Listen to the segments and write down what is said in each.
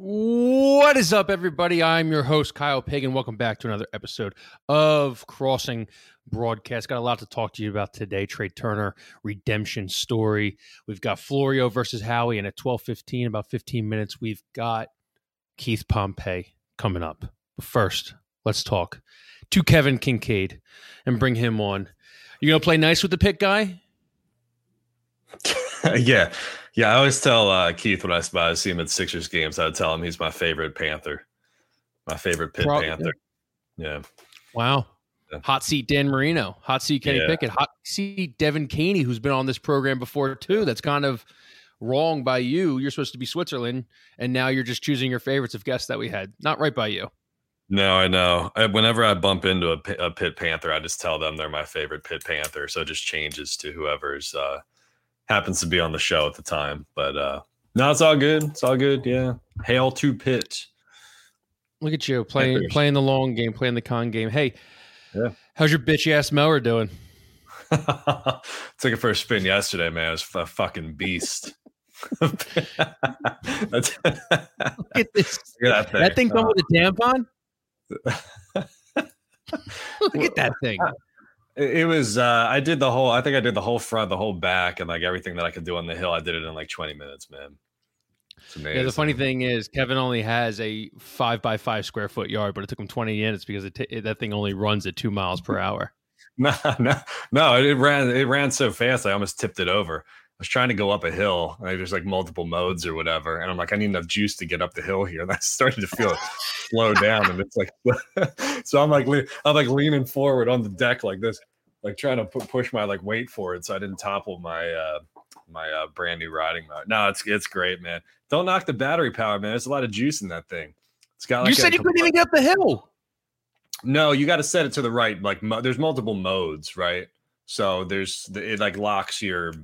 What is up, everybody? I'm your host, Kyle Pagan. Welcome back to another episode of Crossing Broadcast. Got a lot to talk to you about today. Trea Turner redemption story. We've got Florio versus Howie, and at 12:15, about 15 minutes, we've got Keith Pompey coming up. But first, let's talk to Kevin Kinkead and bring him on. You gonna play nice with the Pitt guy? yeah, yeah. I always tell uh, Keith when I, I see him at Sixers games, I would tell him he's my favorite Panther, my favorite Pitt Panther. Yeah. Wow. Yeah. Hot seat Dan Marino, hot seat Kenny yeah. Pickett, hot seat Devin Caney, who's been on this program before too. That's kind of wrong by you. You're supposed to be Switzerland, and now you're just choosing your favorites of guests that we had. Not right by you. No, I know. I, whenever I bump into a, a Pitt Panther, I just tell them they're my favorite Pitt Panther. So it just changes to whoever's uh, happens to be on the show at the time. But uh no, it's all good. It's all good. Yeah. Hail to Pitt. Look at you playing playing the long game, playing the con game. Hey, yeah. How's your bitchy ass mower doing? Took it for a spin yesterday, man. It was a fucking beast. Look at this. Look at that thing. That thing come uh, with a tampon? Look at that thing. It was uh I did the whole I think I did the whole front, the whole back, and like everything that I could do on the hill. I did it in like 20 minutes, man. It's amazing. Yeah, the funny thing is Kevin only has a five by five square foot yard, but it took him 20 minutes because it t- that thing only runs at two miles per hour. no, no, no, it ran it ran so fast I almost tipped it over. I was trying to go up a hill. Like there's like multiple modes or whatever, and I'm like, I need enough juice to get up the hill here. And I started to feel it slow down, and it's like, so I'm like, I'm like leaning forward on the deck like this, like trying to push my like weight forward so I didn't topple my uh my uh, brand new riding mode. No, it's it's great, man. Don't knock the battery power, man. There's a lot of juice in that thing. It's got. Like, you said you couldn't even get up the hill. No, you got to set it to the right. Like, mo- there's multiple modes, right? So there's it like locks your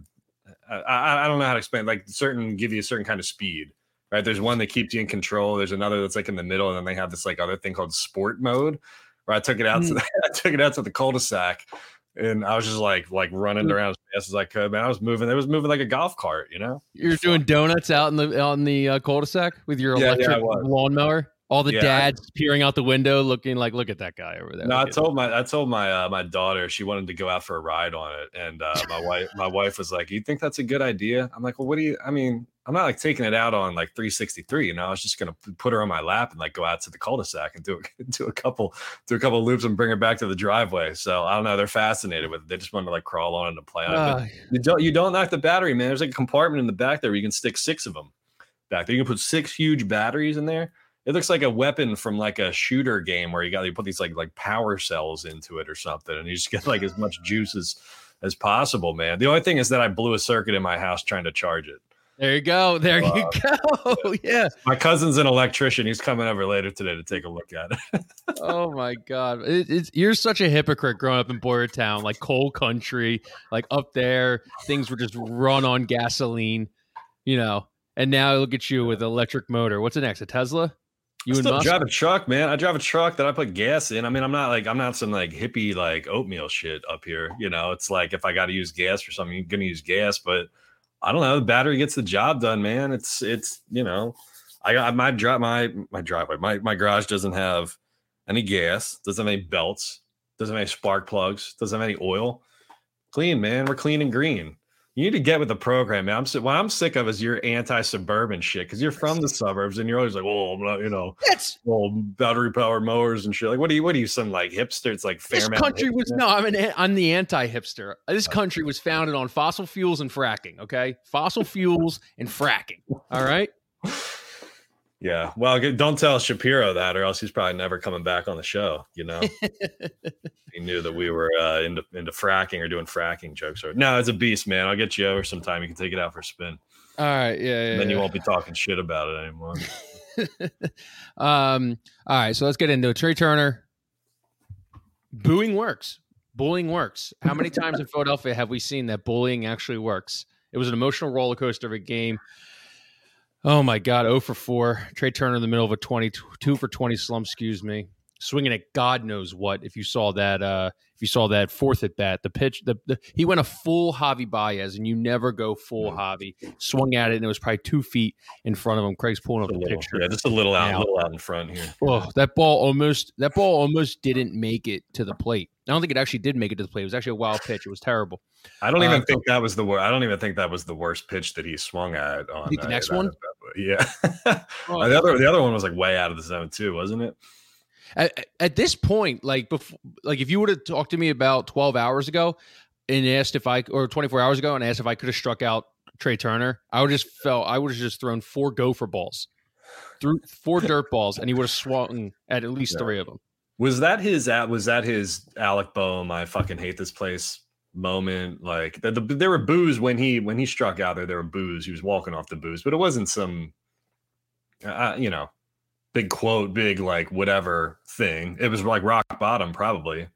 I, I don't know how to explain. Like certain give you a certain kind of speed, right? There's one that keeps you in control. There's another that's like in the middle, and then they have this like other thing called sport mode, where I took it out mm. to the, I took it out to the cul-de-sac, and I was just like like running mm. around as fast as I could. Man, I was moving. It was moving like a golf cart, you know. You're doing donuts out in the on the uh, cul-de-sac with your yeah, electric yeah, lawnmower. All the yeah, dads I, peering out the window, looking like, "Look at that guy over there." No, I told my I told my uh, my daughter she wanted to go out for a ride on it, and uh, my wife my wife was like, "You think that's a good idea?" I'm like, "Well, what do you? I mean, I'm not like taking it out on like 363. You know, I was just gonna put her on my lap and like go out to the cul-de-sac and do a, do a couple do a couple loops and bring her back to the driveway. So I don't know. They're fascinated with it. They just want to like crawl on and play on uh, it. You don't you don't knock the battery, man. There's like a compartment in the back there where you can stick six of them back there. You can put six huge batteries in there it looks like a weapon from like a shooter game where you got to put these like like power cells into it or something, and you just get like as much juice as as possible, man. The only thing is that I blew a circuit in my house trying to charge it. There you go. There uh, you go. yeah. My cousin's an electrician. He's coming over later today to take a look at it. oh my god, it, you're such a hypocrite growing up in Boyertown, like coal country, like up there, things were just run on gasoline, you know. And now look at you with electric motor. What's the next? A Tesla? You I still drive a truck, man. I drive a truck that I put gas in. I mean, I'm not like I'm not some like hippie like oatmeal shit up here. You know, it's like if I got to use gas for something, you're gonna use gas. But I don't know. The battery gets the job done, man. It's it's you know, I got my drive my my driveway. My my garage doesn't have any gas. Doesn't have any belts. Doesn't have any spark plugs. Doesn't have any oil. Clean, man. We're clean and green. You need to get with the program, man. I'm what I'm sick of is your anti-suburban shit because you're from the suburbs and you're always like, oh, I'm not, you know, that's well, battery powered mowers and shit. Like, what are you? What are you? Some like hipster? It's like Fairmount. This country was no, I'm an I'm the anti-hipster. This country was founded on fossil fuels and fracking. Okay, fossil fuels and fracking. All right. Yeah. Well, don't tell Shapiro that, or else he's probably never coming back on the show. You know, he knew that we were uh, into into fracking or doing fracking jokes. Or no, it's a beast, man. I'll get you over sometime. You can take it out for a spin. All right. Yeah. yeah then you won't be talking shit about it anymore. um. All right. So let's get into it. Trea Turner. Booing works. Bullying works. How many times in Philadelphia have we seen that bullying actually works? It was an emotional roller coaster of a game. Oh my God, 0 for 4. Trea Turner in the middle of a 22 for 20 slump, excuse me. swinging at God knows what. If you saw that, uh, if you saw that fourth at bat, the pitch, the, the he went a full Javi Baez, and you never go full Javi. Swung at it, and it was probably two feet in front of him. Craig's pulling up a the little, picture. Yeah, just a little out, a little out in front here. Oh, that ball almost that ball almost didn't make it to the plate. I don't think it actually did make it to the plate. It was actually a wild pitch. It was terrible. I don't even uh, think that was the worst. I don't even think that was the worst pitch that he swung at. On the next one, yeah. oh, the other the other one was like way out of the zone too, wasn't it? At, at this point, like before, like if you would have talked to me about 12 hours ago and asked if I or 24 hours ago and asked if I could have struck out Trea Turner, I would just felt I would have just thrown four gopher balls, through four dirt balls, and he would have swung at at least yeah. three of them. Was that his? Was that his Alec Bohm? I fucking hate this place moment. Like the, the, there were boos when he when he struck out there. There were boos. He was walking off the boos, but it wasn't some, uh, you know, big quote, big like whatever thing. It was like rock bottom, probably.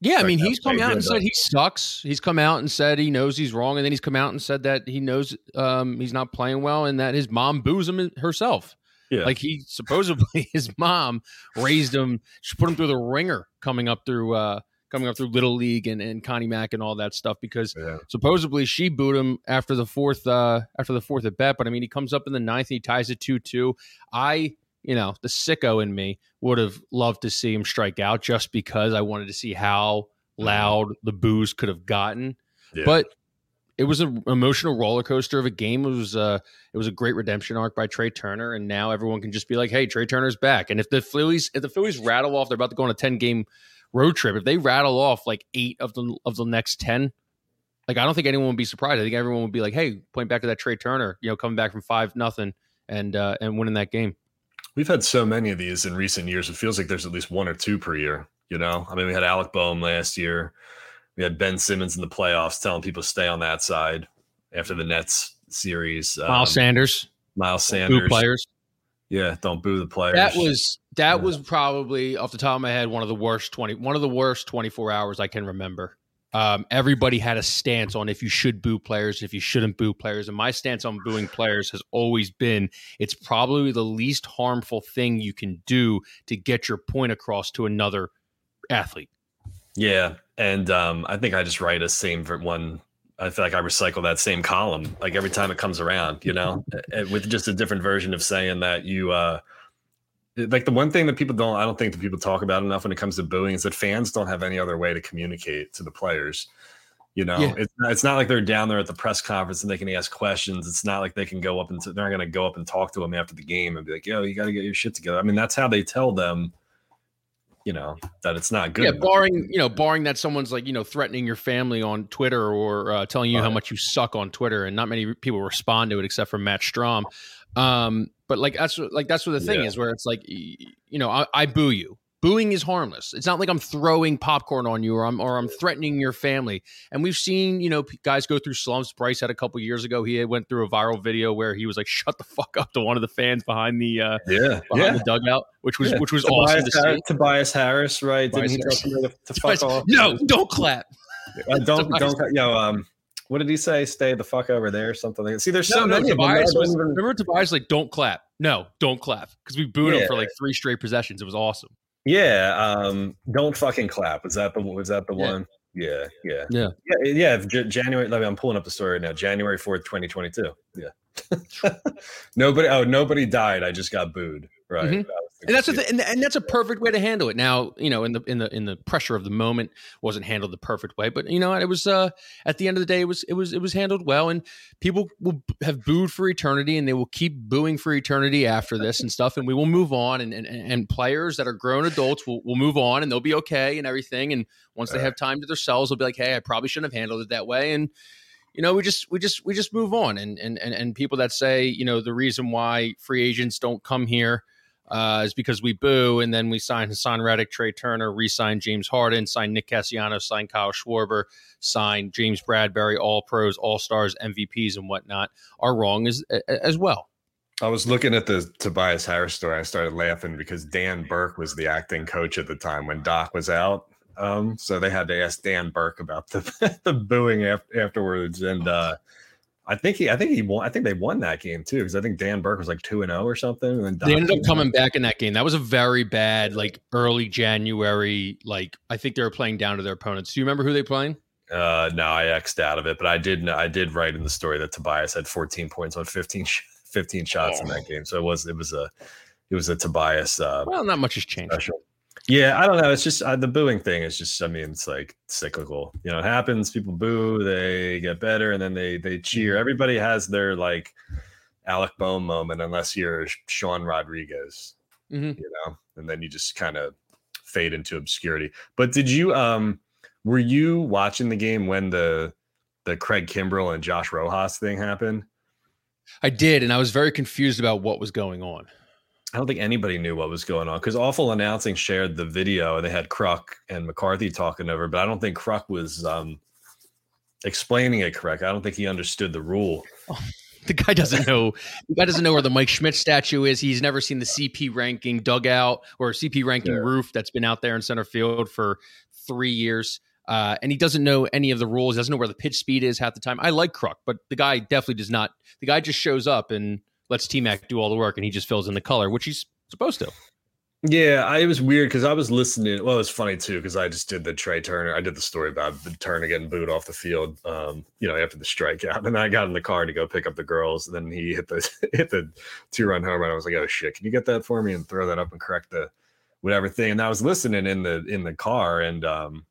Yeah, I mean, he's come out and said he sucks. He's come out and said he knows he's wrong, and then he's come out and said that he knows um, he's not playing well, and that his mom boos him herself. Yeah. Like he supposedly his mom raised him, she put him through the ringer coming up through uh coming up through Little League and, and Connie Mack and all that stuff because yeah. supposedly she booed him after the fourth uh after the fourth at bat. But I mean he comes up in the ninth and he ties it two two. I you know, the sicko in me would have loved to see him strike out just because I wanted to see how mm-hmm. loud the boos could have gotten. Yeah. But it was an emotional roller coaster of a game. It was uh it was a great redemption arc by Trea Turner, and now everyone can just be like, "Hey, Trea Turner's back." And if the Phillies if the Phillies rattle off, they're about to go on a ten game road trip. If they rattle off like eight of the of the next ten, like I don't think anyone would be surprised. I think everyone would be like, "Hey, point back to that Trea Turner, you know, coming back from five nothing and uh and winning that game." We've had so many of these in recent years. It feels like there's at least one or two per year. You know, I mean, we had Alec Bohm last year. We had Ben Simmons in the playoffs telling people to stay on that side after the Nets series. Miles um, Sanders, Miles Sanders, boo players. Yeah, don't boo the players. That was that yeah. was probably off the top of my head one of the worst twenty one of the worst twenty four hours I can remember. Um, everybody had a stance on if you should boo players, if you shouldn't boo players, and my stance on booing players has always been it's probably the least harmful thing you can do to get your point across to another athlete. Yeah, and um, I think I just write a same one. I feel like I recycle that same column like every time it comes around, you know, with just a different version of saying that you, uh, like the one thing that people don't, I don't think that people talk about enough when it comes to booing is that fans don't have any other way to communicate to the players. You know, yeah. it's not, it's not like they're down there at the press conference and they can ask questions. It's not like they can go up and they're not going to go up and talk to them after the game and be like, "Yo, you got to get your shit together." I mean, that's how they tell them you know that it's not good. Yeah, barring you know, barring that someone's like you know threatening your family on Twitter or uh, telling you right. how much you suck on Twitter, and not many people respond to it except for Matt Strahm. Um, but like that's like that's what the thing yeah. is, where it's like you know, I, I boo you, booing is harmless. It's not like I'm throwing popcorn on you or I'm or I'm threatening your family. And we've seen, you know, guys go through slumps. Bryce had a couple years ago. He went through a viral video where he was like, "Shut the fuck up" to one of the fans behind the uh, yeah behind yeah. the dugout, which was yeah. which was Tobias awesome to Harris. Tobias Harris, right? Tobias Didn't he tell to, to fuck off? No, don't clap. Uh, don't don't yo um what did he say? Stay the fuck over there, something like that. See, there's no, so no, many. Tobias was, even... Remember, Tobias like, don't clap. No, don't clap because we booed yeah. him for like three straight possessions. It was awesome. Yeah, um, don't fucking clap. Was that the was that the yeah. one? Yeah, yeah, yeah, yeah. yeah J- January. Let me, I'm pulling up the story right now. January fourth, 2022. Yeah. nobody. Oh, nobody died. I just got booed. Right. Mm-hmm. And that's a and, and that's a perfect way to handle it. Now, you know, in the in the in the pressure of the moment, wasn't handled the perfect way, but you know, it was uh at the end of the day, it was it was it was handled well, and people will have booed for eternity, and they will keep booing for eternity after this and stuff, and we will move on, and and, and players that are grown adults will will move on, and they'll be okay and everything, and once they have time to themselves, they'll be like, hey, I probably shouldn't have handled it that way, and you know, we just we just we just move on, and and and and people that say, you know, the reason why free agents don't come here uh, is because we boo, and then we sign Haason Reddick, Trea Turner, re-sign James Harden, sign Nick Cassiano, sign Kyle Schwarber, sign James Bradberry, All Pros, All Stars, MVPs, and whatnot are wrong as as well. I was looking at the Tobias Harris story. I started laughing because Dan Burke was the acting coach at the time when Doc was out. Um, so they had to ask Dan Burke about the the booing afterwards, and uh, I think he, I think he won. I think they won that game too because I think Dan Burke was like two and zero or something. And then they ended up coming back in that game. That was a very bad, like early January. Like I think they were playing down to their opponents. Do you remember who they playing? Uh, no, I xed out of it, but I did. I did write in the story that Tobias had 14 points on 15, 15 shots oh. in that game. So it was it was a it was a Tobias. Uh, well, not much has changed. Special. Yeah, I don't know. It's just uh, the booing thing is just. I mean, it's like cyclical. You know, it happens. People boo, they get better, and then they they cheer. Mm-hmm. Everybody has their like Alec Bohm moment, unless you're Sean Rodriguez. Mm-hmm. You know, and then you just kind of fade into obscurity. But did you um were you watching the game when the the Craig Kimbrel and Josh Rojas thing happened? I did, and I was very confused about what was going on. I don't think anybody knew what was going on because Awful Announcing shared the video and they had Kruk and McCarthy talking over, but I don't think Kruk was um, explaining it correct. I don't think he understood the rule. Oh, the guy doesn't know. The guy doesn't know where the Mike Schmidt statue is. He's never seen the CP ranking dugout or CP ranking yeah. roof that's been out there in center field for three years. Uh, and he doesn't know any of the rules. He doesn't know where the pitch speed is half the time. I like Kruk, but the guy definitely does not. The guy just shows up and lets T Mac do all the work and he just fills in the color, which he's supposed to. Yeah, I, it was weird because I was listening. Well, it was funny too because I just did the Trea Turner. I did the story about the Turner getting booed off the field, um, you know, after the strikeout. And I got in the car to go pick up the girls. And then he hit the hit the two run home run. I was like, oh shit, can you get that for me and throw that up and correct the whatever thing? And I was listening in the in the car, and um,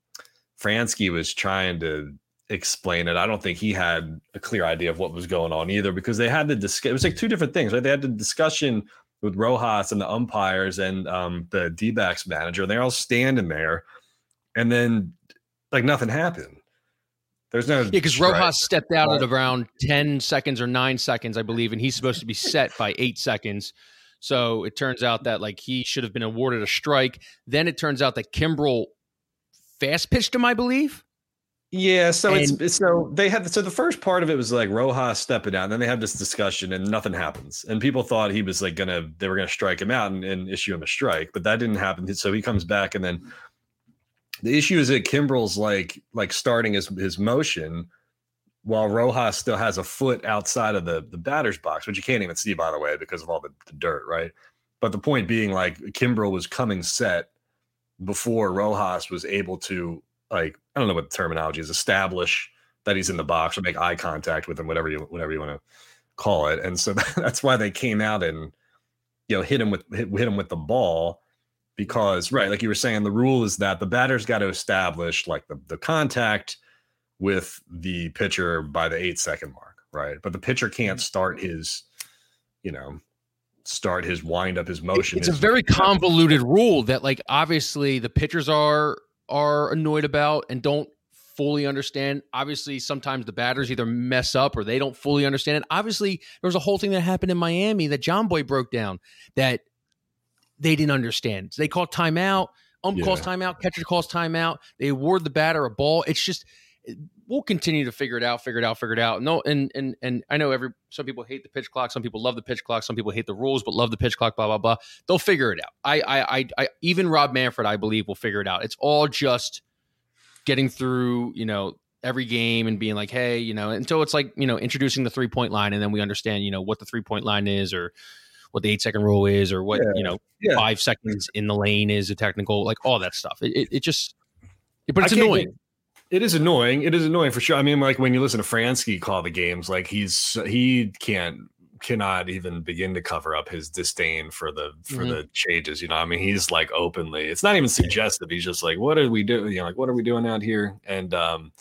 Franzke was trying to explain it. I don't think he had a clear idea of what was going on either because they had the discuss. It was like two different things, right? They had the discussion with Rojas and the umpires and um, the D backs manager. They're all standing there, and then like nothing happened. There's no yeah, because Rojas stepped out at around ten seconds or nine seconds, I believe, and he's supposed to be set by eight seconds. So it turns out that like he should have been awarded a strike. Then it turns out that Kimbrel fast pitched him, I believe. Yeah, so and, it's, so they had so the first part of it was like Rojas stepping out, and then they had this discussion, and nothing happens. And people thought he was like gonna they were gonna strike him out and, and issue him a strike, but that didn't happen. So he comes back, and then the issue is that Kimbrel's like like starting his his motion while Rojas still has a foot outside of the the batter's box, which you can't even see by the way because of all the, the dirt, right? But the point being, like Kimbrel was coming set before Rojas was able to like I don't know what the terminology is, establish that he's in the box or make eye contact with him, whatever you whatever you want to call it. And so that's why they came out and you know hit him with hit, hit him with the ball because right, like you were saying, the rule is that the batter's got to establish like the, the contact with the pitcher by the eight second mark, right? But the pitcher can't mm-hmm. start his, you know, start his wind up his motion. It's his, a very convoluted rule that like obviously the pitchers are are annoyed about and don't fully understand. Obviously, sometimes the batters either mess up or they don't fully understand it. Obviously, there was a whole thing that happened in Miami that John Boy broke down that they didn't understand. They call timeout, ump yeah. calls timeout, catcher calls timeout. They award the batter a ball. It's just we'll continue to figure it out, figure it out, figure it out. No, and and and I know every some people hate the pitch clock, some people love the pitch clock, some people hate the rules but love the pitch clock. Blah blah blah. They'll figure it out. I I I, I even Rob Manfred, I believe, will figure it out. It's all just getting through, you know, every game and being like, hey, you know, until it's like you know introducing the three point line, and then we understand, you know, what the three point line is or what the eight second rule is or what yeah. you know yeah. five seconds in the lane is a technical like all that stuff it, it, it just but it's annoying it is annoying. It is annoying for sure. I mean, like when you listen to Franzke call the games, like he's he can't cannot even begin to cover up his disdain for the for mm-hmm. the changes. You know, I mean, he's like openly. It's not even suggestive. He's just like, "What are we doing? You know, like what are we doing out here?" And um,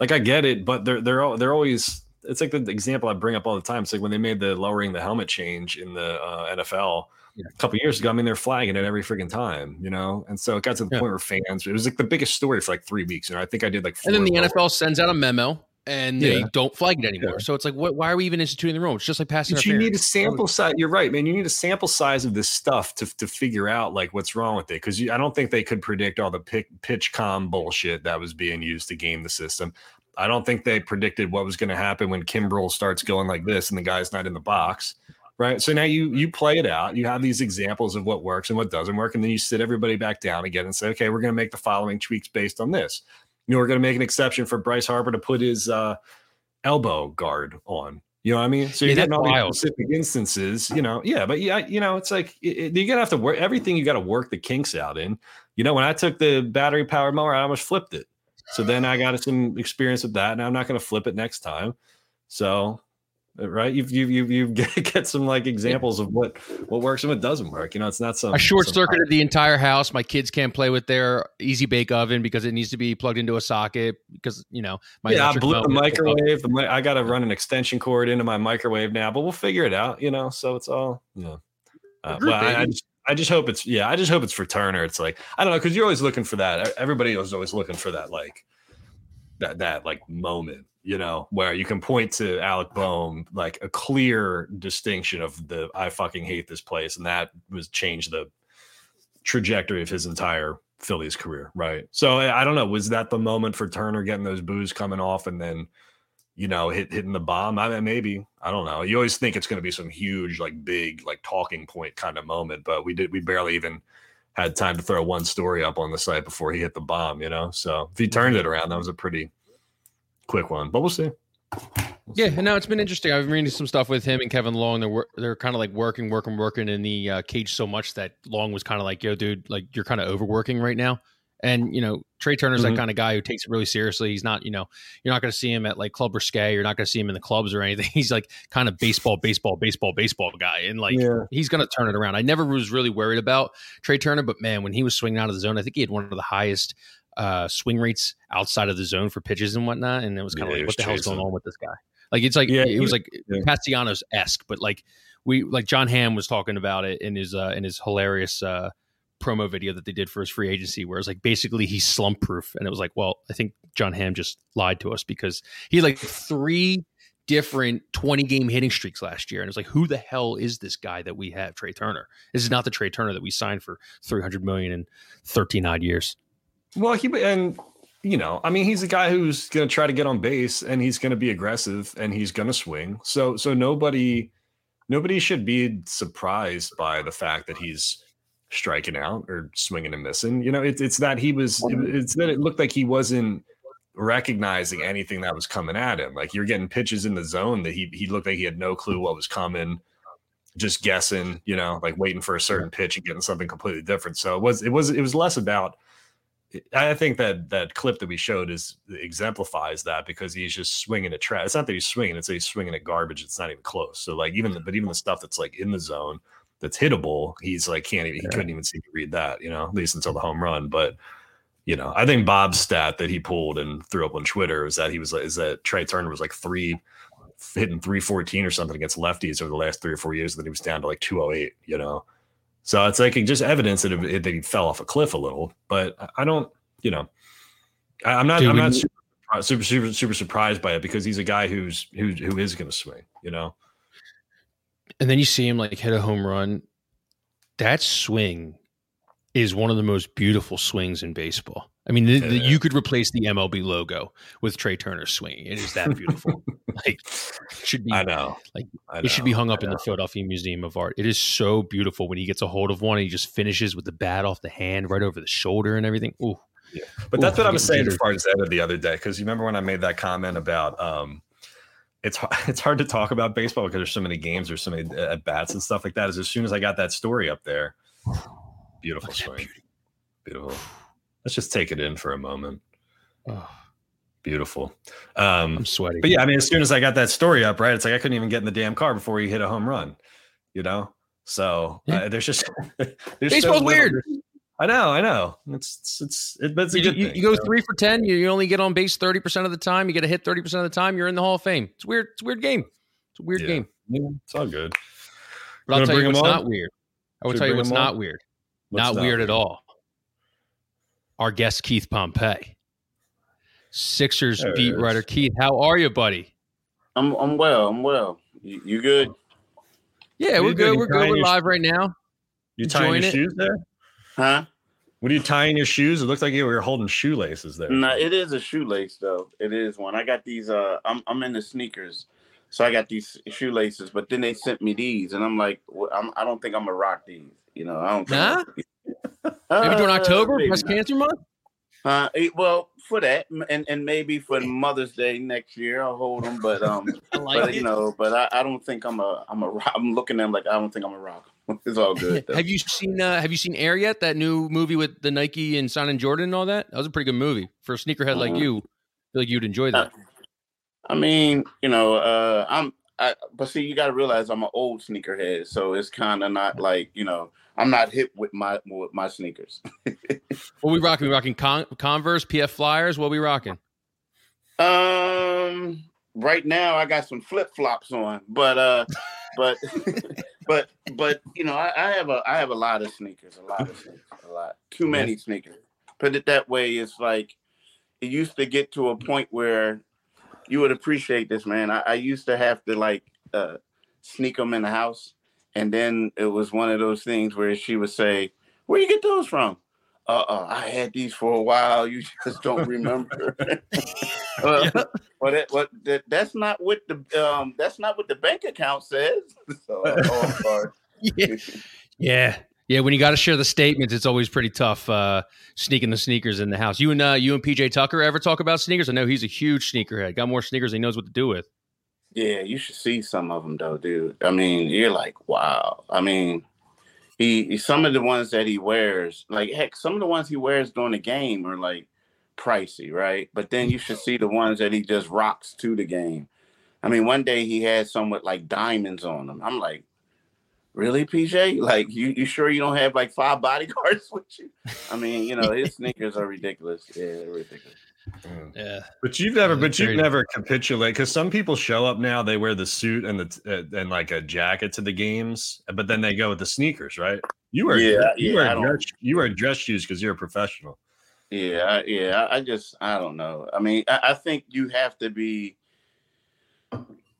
like I get it, but they're they're they're always. It's like the example I bring up all the time. It's like when they made the lowering the helmet change in the uh, NFL yeah. a couple years ago. I mean, they're flagging it every freaking time, you know. And so it got to the yeah. point where fans, it was like the biggest story for like three weeks. And I think I did like. and then the NFL sends out a memo and they yeah. don't flag it anymore. So it's like, what, why are we even instituting the rule? It's just like passing. you need a sample size. You're right, man. You need a sample size of this stuff to, to figure out like what's wrong with it. Because I don't think they could predict all the pick, PitchCom bullshit that was being used to game the system. I don't think they predicted what was going to happen when Kimbrel starts going like this and the guy's not in the box right? So now you you play it out. You have these examples of what works and what doesn't work, and then you sit everybody back down again and say, okay, we're going to make the following tweaks based on this. You know, we're going to make an exception for Bryce Harper to put his uh, elbow guard on. You know what I mean? So you're Yeah, getting all these specific instances, you know. Yeah, but yeah, you know, it's like it, you're gonna have to work everything. You got to work the kinks out in. You know, when I took the battery powered mower, I almost flipped it. So then I got some experience with that, and I'm not gonna flip it next time. So, right, you've you you you get, some like examples of what what works and what doesn't work. You know, it's not some I short some- circuited the entire house. My kids can't play with their easy bake oven because it needs to be plugged into a socket because you know my yeah, I blew the microwave. The, I got to run an extension cord into my microwave now, but we'll figure it out. You know, so it's all yeah. Uh, but I, I just I just hope it's yeah. I just hope it's for Turner. It's like I don't know because you're always looking for that. Everybody was always looking for that like that that like moment. You know, where you can point to Alec Bohm like a clear distinction of the I fucking hate this place, and that was changed the trajectory of his entire Phillies career, right? So I I don't know. Was that the moment for Turner getting those boos coming off and then, you know, hit, hitting the bomb? I mean, maybe I don't know. You always think it's going to be some huge, like big, like talking point kind of moment, but we did. We barely even had time to throw one story up on the site before he hit the bomb. You know, so if he turned it around, that was a pretty quick one. But we'll see. We'll Yeah, see. now it's been interesting. I've been reading some stuff with him and Kevin Long. They're wor- they're kind of like working, working, working in the uh, cage so much that Long was kind of like, "Yo, dude, like you're kind of overworking right now." And you know, Trea Turner's Mhm. that kind of guy who takes it really seriously. He's not, you know, you're not going to see him at like Club Risque. You're not going to see him in the clubs or anything. He's like kind of baseball, baseball, baseball, baseball guy, and like yeah, he's going to turn it around. I never was really worried about Trea Turner, but man, when he was swinging out of the zone, I think he had one of the highest uh, swing rates outside of the zone for pitches and whatnot. And it was kind of he like, what the hell's going on with this guy? Like it's like Yeah, it was like yeah. Castellanos esque, but like we like John Hamm was talking about it in his uh, in his hilarious uh, promo video that they did for his free agency, where it's like basically he's slump proof, and it was like, well, I think John Hamm just lied to us because he had like three different 20 game hitting streaks last year and it's like who the hell is this guy that we have trea turner this is not the trea turner that we signed for 300 million in 13 odd years Well, he and you know, I mean, he's a guy who's going to try to get on base, and he's going to be aggressive, and he's going to swing. So, so nobody, nobody should be surprised by the fact that he's striking out or swinging and missing. You know, it's it's that he was, it's that it looked like he wasn't recognizing anything that was coming at him. Like you're getting pitches in the zone that he he looked like he had no clue what was coming. Just guessing, you know, like waiting for a certain pitch and getting something completely different. So it was it was it was less about I think that that clip that we showed is exemplifies that because he's just swinging at trash. It's not that he's swinging; it's that he's swinging at garbage. It's not even close. So like even the, but even the stuff that's like in the zone that's hittable, he's like can't even he couldn't even seem to read that. You know, at least until the home run. But you know, I think Bob's stat that he pulled and threw up on Twitter is that he was like is that Trea Turner was like three hitting three fourteen or something against lefties over the last three or four years. And Then he was down to like two oh eight. You know. So it's like just evidence that, it, he fell off a cliff a little, but I- don't, you know, I, I'm not, Dude, I'm not super, super, super, super surprised by it because he's a guy who's who who is going to swing, you know. and then you see him like hit a home run that swing is one of the most beautiful swings in baseball i mean the, the- Yeah. you could replace the mlb logo with trea turner's swing it is that beautiful like it should be I know, like, I It should be hung up in the. Philadelphia Museum of Art. It is so beautiful when he gets a hold of one and he just finishes with the bat off the hand right over the shoulder and everything. Ooh, But that's what I I'm was saying as far as the other day because you remember when I made that comment about um, it's it's hard to talk about baseball because there's so many games, there's so many at bats and stuff like that. As soon as I got that story up there, beautiful swing, beautiful. Let's just take it in for a moment. Oh, Beautiful. Um, I'm sweating. But yeah, I mean, as soon as I got that story up, right, it's like I couldn't even get in the damn car before he hit a home run, you know. So Yeah. uh, there's just there's Baseball's little- weird. I know, I know. It's it's it's, it, but it's a You, good you- thing, you go you know? three for ten. You, you only get on base thirty percent of the time. You get a hit thirty percent of the time. You're in the Hall of Fame. It's weird. It's a weird game. It's a weird Yeah. game. Yeah, it's all good. But I'll tell you what's on? not weird. I will Should tell you what's not weird. What's not weird at all. Our guest Keith Pompey, Sixers There beat is. writer Keith. How are you, buddy? I'm I'm well. I'm well. You, you good? Yeah, What we're you good. We're good. We're your- live right now. You tying Enjoying your it? shoes there? Huh? What are you tying your shoes? It looked like you were holding shoelaces there. No, it is a shoelace though. It is one. I got these. Uh, I'm I'm into sneakers, so I got these shoelaces. But then they sent me these, and I'm like, well, I'm, I don't think I'm gonna rock these. You know, I don't. Think Nah? Maybe during Uh, October, maybe breast not. cancer month. Uh, eh, well, for that, and and maybe for Mother's Day next year, I'll hold them. But um, like but, you know, but I, I don't think I'm a I'm a I'm looking at them like I don't think I'm a rock. It's all good. Though. Have you seen uh, Have you seen Air yet? That new movie with the Nike and Simon Jordan and all that. That was a pretty good movie for a sneakerhead uh, like you. I feel like you'd enjoy that. I mean, you know, uh, I'm. I, but see, you got to realize I'm an old sneakerhead, so it's kind of not like you know I'm not hip with my with my sneakers. what we rocking? We rocking Con- Converse, PF Flyers. What we rocking? Um, right now I got some flip flops on, but uh, but but but you know I, I, have a I have a lot of sneakers, a lot of sneakers, a lot too many sneakers. Put it that way, it's like it used to get to a point where you would appreciate this, man. I, I used to have to like uh, sneak them in the house and then it was one of those things where she would say, Where you get those from? Uh, uh I had these for a while. You just don't remember. uh, yeah. But it, what that, that's not what the um that's not what the bank account says. so, oh, yeah. yeah. Yeah, when you got to share the statements, it's always pretty tough uh, sneaking the sneakers in the house. You and uh, you and PJ Tucker ever talk about sneakers? I know he's a huge sneakerhead. Got more sneakers than he knows what to do with. Yeah, you should see some of them though, dude. I mean, you're like, wow. I mean, he some of the ones that he wears, like heck, some of the ones he wears during the game are like pricey, right? But then you should see the ones that he just rocks to the game. I mean, one day he had some with like diamonds on them. I'm like, really, PJ? Like, you you sure you don't have like five bodyguards with you? I mean, you know, his sneakers are ridiculous. Yeah, they're ridiculous. Mm. Yeah, but you've never, but you've never capitulated because some people show up now. They wear the suit and the uh, and like a jacket to the games, but then they go with the sneakers, right? You wear, yeah, you yeah, wear dress, you wear dress shoes because you're a professional. Yeah, yeah. I just, I don't know. I mean, I, I think you have to be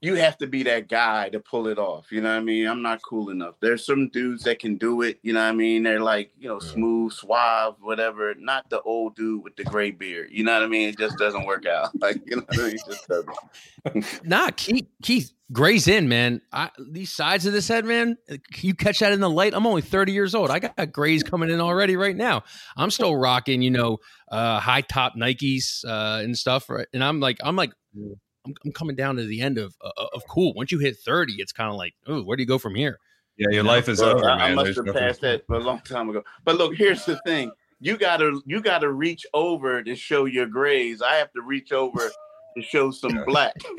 you have to be that guy to pull it off. You know what I mean? I'm not cool enough. There's some dudes that can do it. You know what I mean? They're like, you know, smooth, suave, whatever. Not the old dude with the gray beard. You know what I mean? It just doesn't work out. Like, you know, it just doesn't. nah, Keith, Keith, gray's in, man. I, these sides of this head, man, you catch that in the light. I'm only 30 years old. I got grays coming in already right now. I'm still rocking, you know, uh, high top Nikes uh, and stuff. Right? And I'm like, I'm like, I'm, I'm coming down to the end of uh, of cool. Once you hit 30, it's kind of like, oh, where do you go from here? Yeah, your you life know? is well, over. I, I must have passed that a long time ago. But look, here's the thing: you gotta you gotta reach over to show your grays. I have to reach over to show some yeah. black.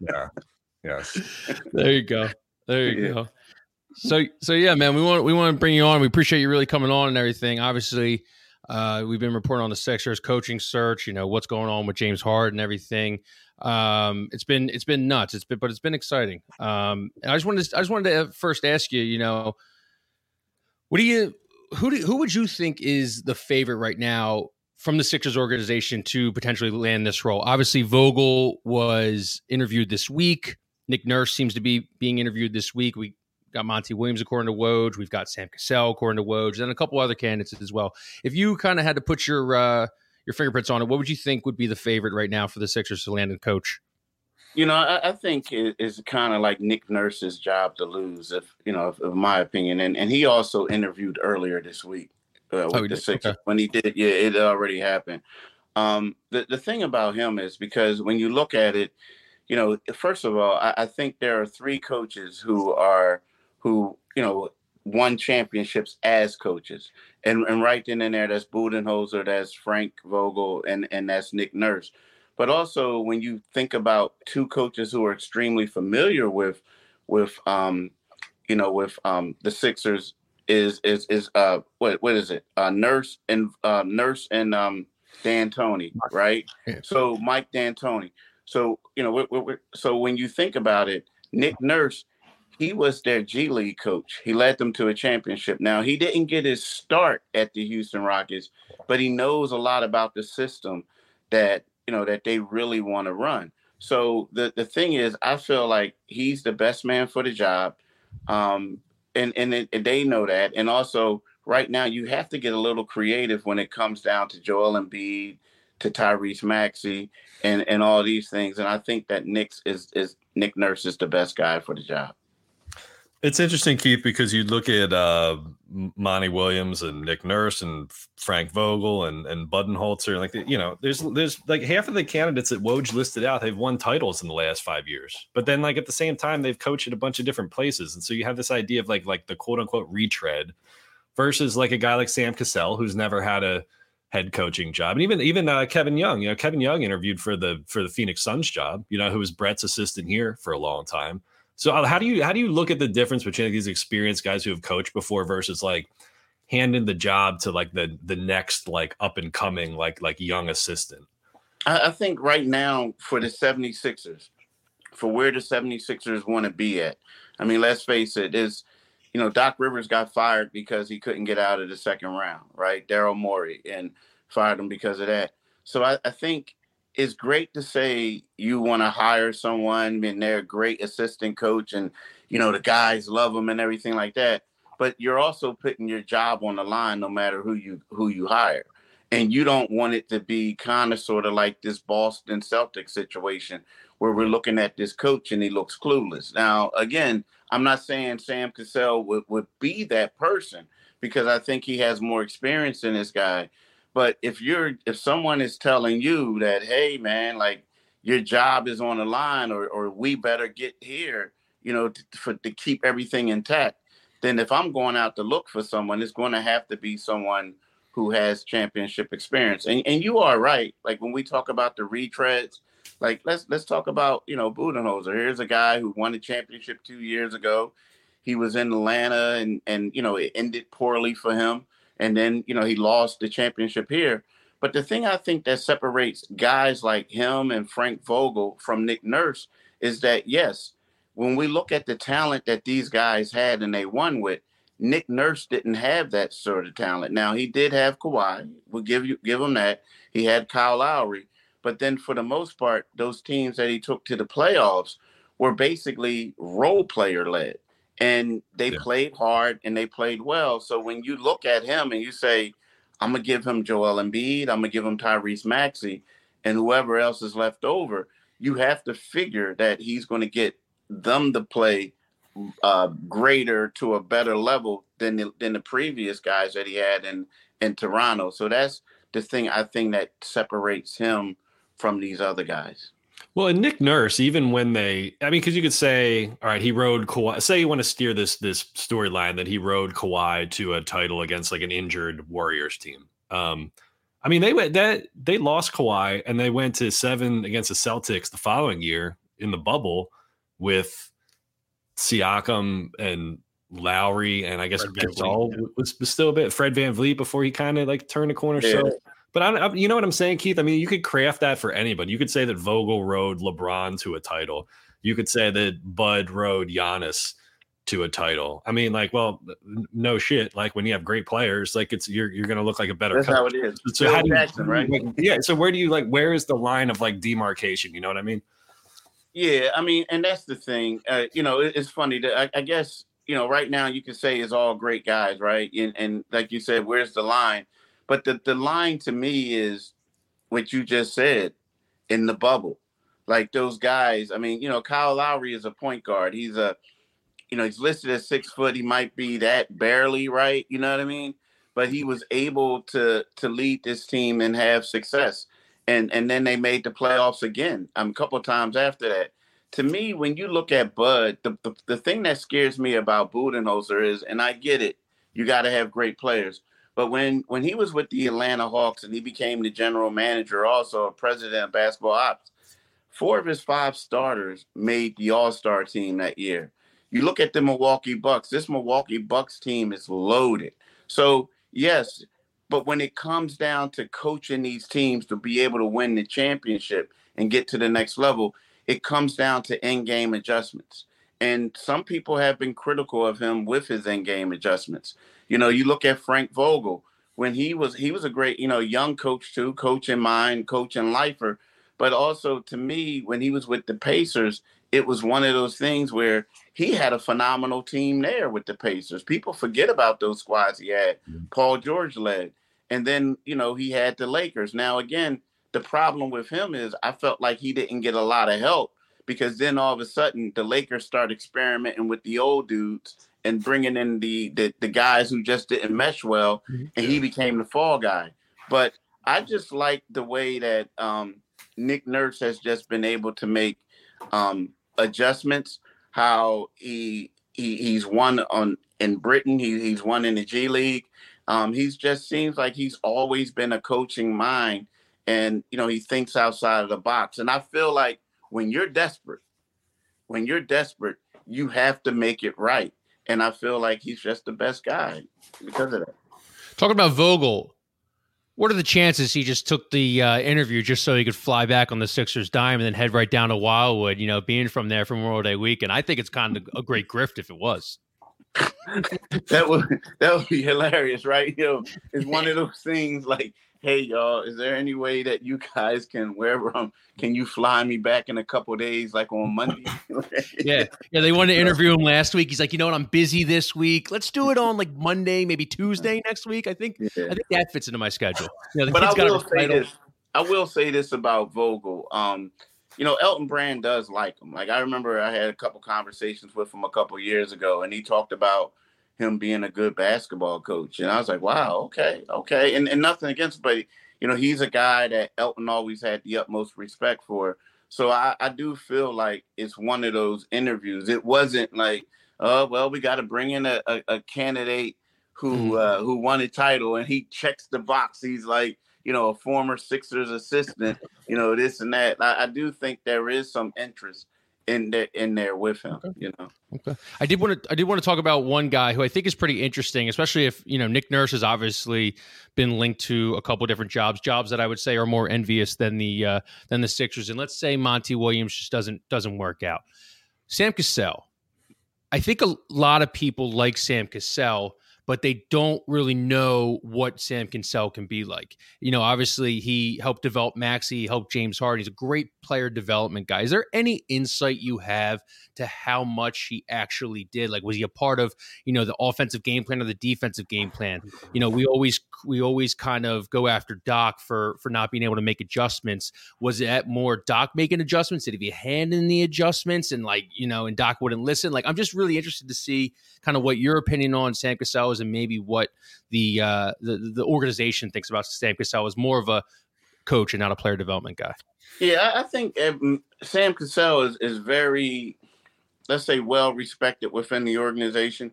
yeah. Yes. There you go. There you yeah. go. So so yeah, man, we want we want to bring you on. We appreciate you really coming on and everything. Obviously, uh, we've been reporting on the Sixers coaching search. You know what's going on with James Harden and everything. Um, it's been it's been nuts. It's been but it's been exciting. Um, and I just wanted to, I just wanted to first ask you. You know, what do you who do, who would you think is the favorite right now from the Sixers organization to potentially land this role? Obviously, Vogel was interviewed this week. Nick Nurse seems to be being interviewed this week. We got Monty Williams according to Woj. We've got Sam Cassell according to Woj, and a couple other candidates as well. If you kind of had to put your uh, your fingerprints on it, what would you think would be the favorite right now for the Sixers to land a coach? You know, I, I think it, it's kind of like Nick Nurse's job to lose, if you know, if, in my opinion. And and he also interviewed earlier this week uh, with oh, the Sixers okay. when he did. Yeah, it already happened. Um, the the thing about him is because when you look at it, you know, first of all, I, I think there are three coaches who are who you know won championships as coaches. And and right then and there, that's Budenholzer, that's Frank Vogel, and and that's Nick Nurse. But also when you think about two coaches who are extremely familiar with with um you know with um the Sixers is is is uh what what is it uh Nurse and uh Nurse and um D'Antoni right yeah. so Mike D'Antoni so you know we're, we're, so when you think about it Nick Nurse he was their G League coach. He led them to a championship. Now, he didn't get his start at the Houston Rockets, but he knows a lot about the system that, you know, that they really want to run. So the the thing is, I feel like he's the best man for the job. Um, and, and, it, and they know that. And also, right now, you have to get a little creative when it comes down to Joel Embiid, to Tyrese Maxey, and and all these things. And I think that Nick's is is Nick Nurse is the best guy for the job. It's interesting, Keith, because you look at uh, Monty Williams and Nick Nurse and Frank Vogel and and Budenholzer, like you know, there's there's like half of the candidates that Woj listed out, they've won titles in the last five years. But then, like at the same time, they've coached at a bunch of different places, and so you have this idea of like like the quote unquote retread versus like a guy like Sam Cassell, who's never had a head coaching job, and even even uh, Kevin Young. You know, Kevin Young interviewed for the for the Phoenix Suns job. You know, who was Brett's assistant here for a long time. So uh, how do you how do you look at the difference between like, these experienced guys who have coached before versus like handing the job to like the the next like up and coming like like young assistant? I, I think right now for the 76ers, for where the 76ers want to be at. I mean, let's face it, is you know, Doc Rivers got fired because he couldn't get out of the second round, right? Daryl Morey and fired him because of that. So I, I think it's great to say you want to hire someone and they're a great assistant coach and you know the guys love them and everything like that but you're also putting your job on the line no matter who you who you hire and you don't want it to be kind of sort of like this Boston Celtics situation where we're looking at this coach and he looks clueless. Now, again, I'm not saying Sam Cassell would, would be that person because I think he has more experience than this guy. But if you're if someone is telling you that, hey man, like your job is on the line or or we better get here, you know, to, for to keep everything intact, then if I'm going out to look for someone, it's going to have to be someone who has championship experience. And and you are right. Like when we talk about the retreads, like let's let's talk about you know Budenholzer. Here's a guy who won a championship two years ago. He was in Atlanta and and you know it ended poorly for him and then you know he lost the championship here. But the thing I think that separates guys like him and Frank Vogel from Nick Nurse is that yes, when we look at the talent that these guys had and they won with, Nick Nurse didn't have that sort of talent. Now he did have Kawhi. We'll give you give him that. He had Kyle Lowry, but then for the most part, those teams that he took to the playoffs were basically role player led and they yeah. played hard and they played well. So when you look at him and you say, I'm gonna give him Joel Embiid, I'm gonna give him Tyrese Maxey, and whoever else is left over, you have to figure that he's going to get them to play uh, greater to a better level than the, than the previous guys that he had in in Toronto. So that's the thing I think that separates him from these other guys. Well, and Nick Nurse, even when they, I mean, because you could say, all right, he rode Kawhi. Say you want to steer this this storyline that he rode Kawhi to a title against like an injured Warriors team. Um, I mean, they went that they lost Kawhi and they went to seven against the Celtics the following year in the bubble with Siakam and Lowry and I guess Gasol was, was still a bit Fred VanVleet before he kind of like turned the corner. Yeah. So but I, I, you know what I'm saying, Keith? I mean, you could craft that for anybody. You could say that Vogel rode LeBron to a title. You could say that Bud rode Giannis to a title. I mean, like, well, no shit. Like when you have great players, like it's you're you're gonna look like a better. That's coach. how it is. So how do you, Jackson, right? Like, yeah. So where do you like? Where is the line of like demarcation? You know what I mean? Yeah, I mean, and that's the thing. Uh, you know, it, it's funny that I, I, guess you know right now you can say it's all great guys, right? And, and like you said, where's the line? But the, the line to me is what you just said in the bubble. Like those guys, I mean, you know, Kyle Lowry is a point guard. He's a, you know, he's listed as six foot. He might be that barely, right? You know what I mean? But he was able to to lead this team and have success. And and then they made the playoffs again um, a couple times after that. To me, when you look at Bud, the, the, the thing that scares me about Budenholzer is, and I get it, you got to have great players. But when when he was with the Atlanta Hawks and he became the general manager, also a president of basketball ops, four of his five starters made the All Star team that year. You look at the Milwaukee Bucks. This Milwaukee Bucks team is loaded. So yes, but when it comes down to coaching these teams to be able to win the championship and get to the next level, it comes down to in game adjustments. And some people have been critical of him with his in game adjustments. You know, you look at Frank Vogel when he was he was a great, you know, young coach too, coach in mind, coach in lifer. But also to me, when he was with the Pacers, it was one of those things where he had a phenomenal team there with the Pacers. People forget about those squads he had. Paul George led. And then, you know, he had the Lakers. Now again, the problem with him is I felt like he didn't get a lot of help because then all of a sudden the Lakers start experimenting with the old dudes and bringing in the the, the guys who just didn't mesh well, mm-hmm. and he became the fall guy. But I just like the way that um, Nick Nurse has just been able to make um, adjustments. How he, he he's won on in Britain. He, he's won in the G League. Um, he's just seems like he's always been a coaching mind, and you know he thinks outside of the box. And I feel like when you're desperate, when you're desperate, you have to make it right. And I feel like he's just the best guy because of that. Talking about Vogel, what are the chances he just took the uh, interview just so he could fly back on the Sixers dime and then head right down to Wildwood? You know, being from there from Memorial Day weekend, I think it's kind of a great grift if it was. that would that would be hilarious, right? You know, it's one of those things like hey y'all, is there any way that you guys can wherever I'm can you fly me back in a couple days, like on Monday? yeah. Yeah, they wanted to interview him last week. He's like, you know what, I'm busy this week. Let's do it on like Monday, maybe Tuesday next week. I think yeah. I think that fits into my schedule. You know, but I will say this. I will say this about Vogel. Um, you know, Elton Brand does like him. Like I remember I had a couple conversations with him a couple years ago, and he talked about him being a good basketball coach. And I was like, wow, okay, okay. And, and nothing against, but you know, he's a guy that Elton always had the utmost respect for. So I, I do feel like it's one of those interviews. It wasn't like, oh well, we got to bring in a, a, a candidate who mm-hmm. uh, who won a title and he checks the box. He's like, you know, a former Sixers assistant, you know, this and that. I, I do think there is some interest in there in there with him. Okay. You know. Okay. I did want to I did want to talk about one guy who I think is pretty interesting, especially if you know Nick Nurse has obviously been linked to a couple different jobs, jobs that I would say are more envious than the uh, than the Sixers. And let's say Monty Williams just doesn't doesn't work out. Sam Cassell. I think a lot of people like Sam Cassell but they don't really know what Sam Cassell can be like. You know, obviously he helped develop Maxey, helped James Harden. He's a great player development guy. Is there any insight you have to how much he actually did? Like, was he a part of you know the offensive game plan or the defensive game plan? You know, we always we always kind of go after Doc for for not being able to make adjustments. Was it more Doc making adjustments? Did he hand in the adjustments? And like you know, and Doc wouldn't listen. Like, I'm just really interested to see kind of what your opinion on Sam Cassell is, and maybe what the uh, the the organization thinks about Sam Cassell as more of a coach and not a player development guy. Yeah, I think um, Sam Cassell is is very let's say well respected within the organization.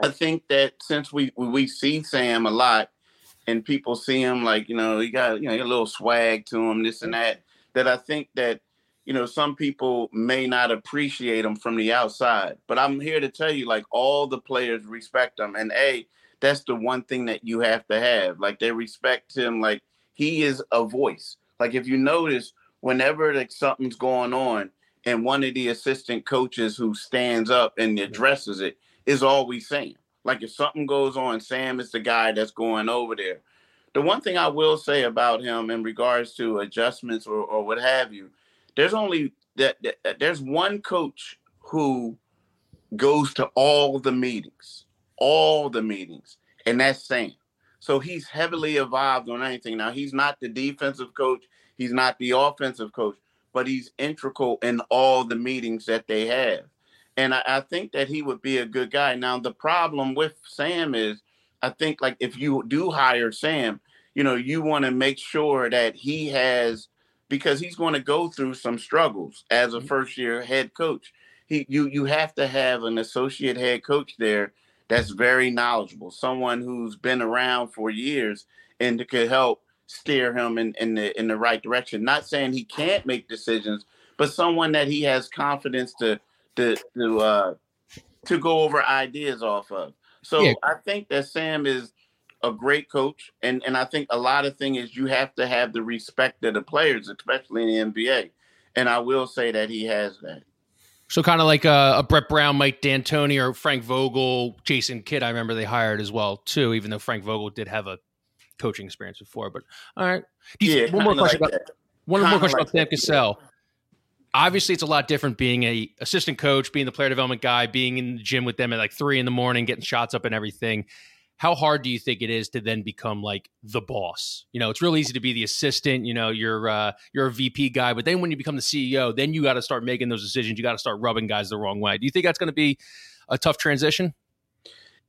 I think that since we we see Sam a lot, and people see him like you know he got you know a little swag to him, this and that. That I think that you know some people may not appreciate him from the outside, but I'm here to tell you like all the players respect him, and a that's the one thing that you have to have. Like they respect him, like he is a voice. Like if you notice, whenever like something's going on, and one of the assistant coaches who stands up and addresses it is always Sam. Like if something goes on, Sam is the guy that's going over there. The one thing I will say about him in regards to adjustments or, or what have you, there's only that, that there's one coach who goes to all the meetings, all the meetings, and that's Sam. So he's heavily involved on anything. Now he's not the defensive coach, he's not the offensive coach, but he's integral in all the meetings that they have. And I, I, think that he would be a good guy. Now, the problem with Sam is, I think, like, if you do hire Sam, you know, you want to make sure that he has, because he's going to go through some struggles as a mm-hmm. first year head coach. He, you, you have to have an associate head coach there that's very knowledgeable, someone who's been around for years and could help steer him in, in the in the right direction. Not saying he can't make decisions, but someone that he has confidence to to to uh to go over ideas off of. So yeah. I think that Sam is a great coach, and and I think a lot of thing is you have to have the respect of the players, especially in the NBA. And I will say that he has that. So kind of like a, a, Brett Brown, Mike D'Antoni, or Frank Vogel, Jason Kidd. I remember they hired as well too. Even though Frank Vogel did have a coaching experience before. But all right, yeah, one more question like about that. one more question like about Sam Cassell. Obviously, it's a lot different being a assistant coach, being the player development guy, being in the gym with them at like three in the morning, getting shots up and everything. How hard do you think it is to then become like the boss? You know, it's real easy to be the assistant. You know, you're uh, you're a VP guy, but then when you become the CEO, then you got to start making those decisions. You got to start rubbing guys the wrong way. Do you think that's going to be a tough transition?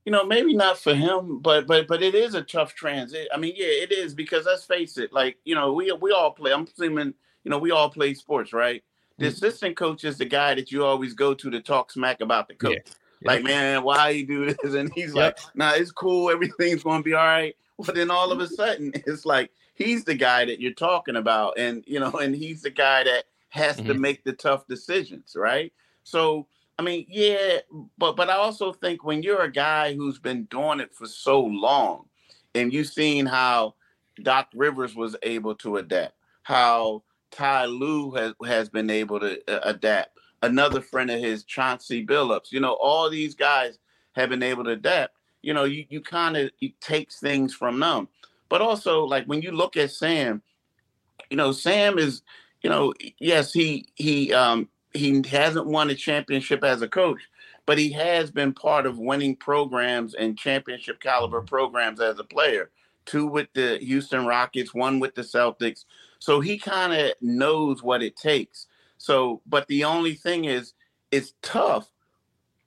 You know, maybe not for him, but but but it is a tough transit. I mean, yeah, it is because let's face it. Like you know, we we all play. I'm assuming you know we all play sports, right? The mm-hmm. assistant coach is the guy that you always go to to talk smack about the coach. Yeah. Like, man, why you do this? And he's yep. like, nah, it's cool. Everything's gonna be all right. But then all of a sudden, it's like he's the guy that you're talking about, and you know, and he's the guy that has mm-hmm. to make the tough decisions, right? So, I mean, yeah, but but I also think when you're a guy who's been doing it for so long, and you've seen how Doc Rivers was able to adapt, how Ty Lue has has been able to uh, adapt, another friend of his, Chauncey Billups. You know, all these guys have been able to adapt. You know, you, you kind of takes things from them. But also, like when you look at Sam, you know, Sam is, you know, yes, he he um he hasn't won a championship as a coach, but he has been part of winning programs and championship caliber programs as a player. Two with the Houston Rockets, one with the Celtics. So he kind of knows what it takes. So, but the only thing is, it's tough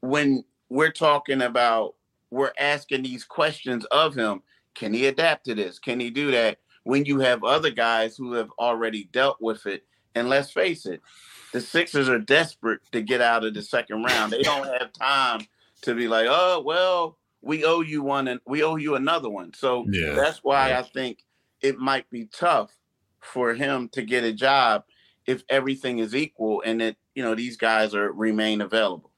when we're talking about, we're asking these questions of him. Can he adapt to this? Can he do that? When you have other guys who have already dealt with it. And let's face it, the Sixers are desperate to get out of the second round. They don't have time to be like, oh, well, we owe you one and we owe you another one. So yeah. that's why yeah. I think it might be tough for him to get a job if everything is equal and that you know these guys are remain available.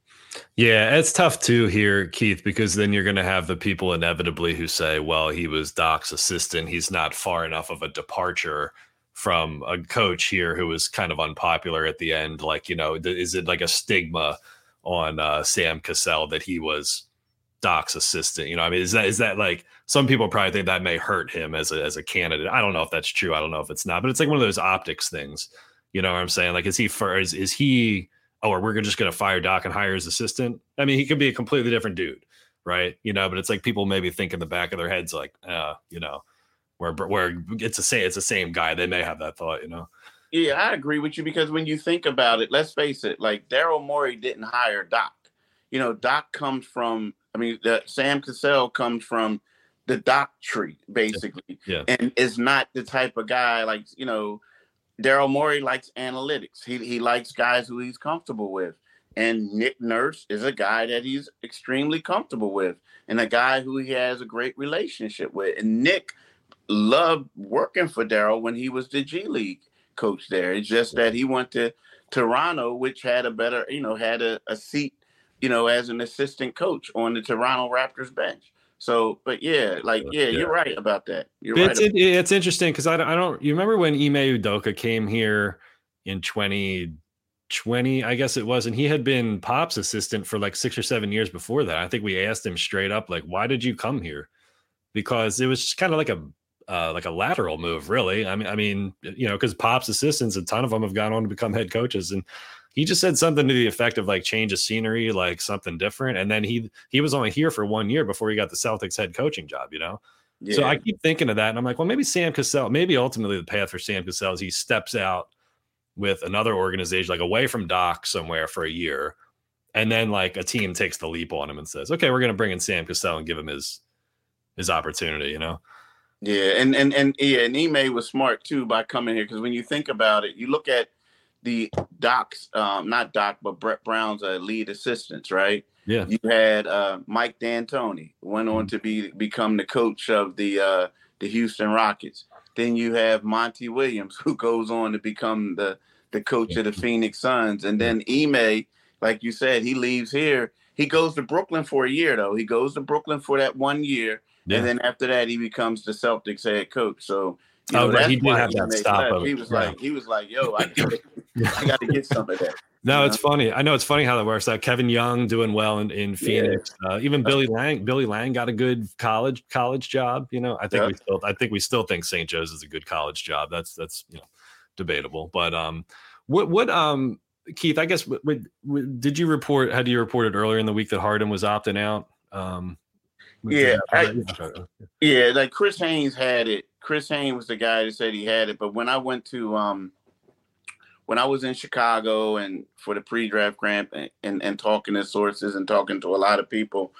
Yeah, it's tough too here, Keith, because then you're going to have the people inevitably who say, "Well, he was Doc's assistant. He's not far enough of a departure from a coach here who was kind of unpopular at the end." Like, you know, is it like a stigma on uh, Sam Cassell that he was Doc's assistant? You know, I mean, is that is that like some people probably think that may hurt him as a as a candidate? I don't know if that's true. I don't know if it's not, but it's like one of those optics things you know what I'm saying? Like, is he for is, is he? Oh, or we're just going to fire Doc and hire his assistant? I mean, he could be a completely different dude, right? You know, but it's like people maybe think in the back of their heads, like, uh, you know, where where it's the same, it's the same guy. They may have that thought, you know. Yeah, I agree with you because when you think about it, let's face it, like Daryl Morey didn't hire Doc. You know, Doc comes from, I mean, the, Sam Cassell comes from the Doc tree, basically. Yeah. And is not the type of guy like, you know, Daryl Morey likes analytics. He he likes guys who he's comfortable with. And Nick Nurse is a guy that he's extremely comfortable with and a guy who he has a great relationship with. And Nick loved working for Daryl when he was the G League coach there. It's just that he went to Toronto, which had a better, you know, had a, a seat, you know, as an assistant coach on the Toronto Raptors bench. So, but yeah, like yeah, yeah. you're right about that. You're it's, right. It, it's interesting because I, I don't. You remember when Ime Udoka came here in 2020? I guess it was, and he had been Pop's assistant for like six or seven years before that. I think we asked him straight up, like, "Why did you come here?" Because it was just kind of like a uh, like a lateral move, really. I mean, I mean, you know, because Pop's assistants, a ton of them have gone on to become head coaches, and he just said something to the effect of like change of scenery, like something different. And then he he was only here for one year before he got the Celtics head coaching job, you know. Yeah. So I keep thinking of that, and I'm like, well, maybe Sam Cassell, maybe ultimately the path for Sam Cassell is he steps out with another organization, like away from Doc somewhere for a year, and then like a team takes the leap on him and says, okay, we're going to bring in Sam Cassell and give him his his opportunity, you know. Yeah, and and and yeah, and Ime was smart too by coming here because when you think about it, you look at the Doc's, um, not Doc, but Brett Brown's uh, lead assistants, right? Yeah. You had uh, Mike D'Antoni went on mm-hmm. to be become the coach of the uh, the Houston Rockets. Then you have Monty Williams, who goes on to become the the coach of the Phoenix Suns. And then Ime, like you said, he leaves here. He goes to Brooklyn for a year, though. He goes to Brooklyn for that one year, yeah. and then after that, he becomes the Celtics head coach. So you oh, know, oh, he did have that stop. He was yeah. like, he was like, "Yo, I, I got to get some of that." No, it's funny. I know it's funny how that works. Like Kevin Young doing well in, in Phoenix. Yeah. Uh, even Billy Lange. Billy Lange got a good college college job. You know, I think yeah. we still I think we still think St. Joe's is a good college job. That's that's you know debatable. But um, what what um Keith? I guess what, what, did you report? Had you reported earlier in the week that Harden was opting out? Um, Yeah, I, yeah, like Chris Haynes had it. Chris Haynes was the guy that said he had it. But when I went to um, when I was in Chicago and for the pre-draft camp and, and, and talking to sources and talking to a lot of people,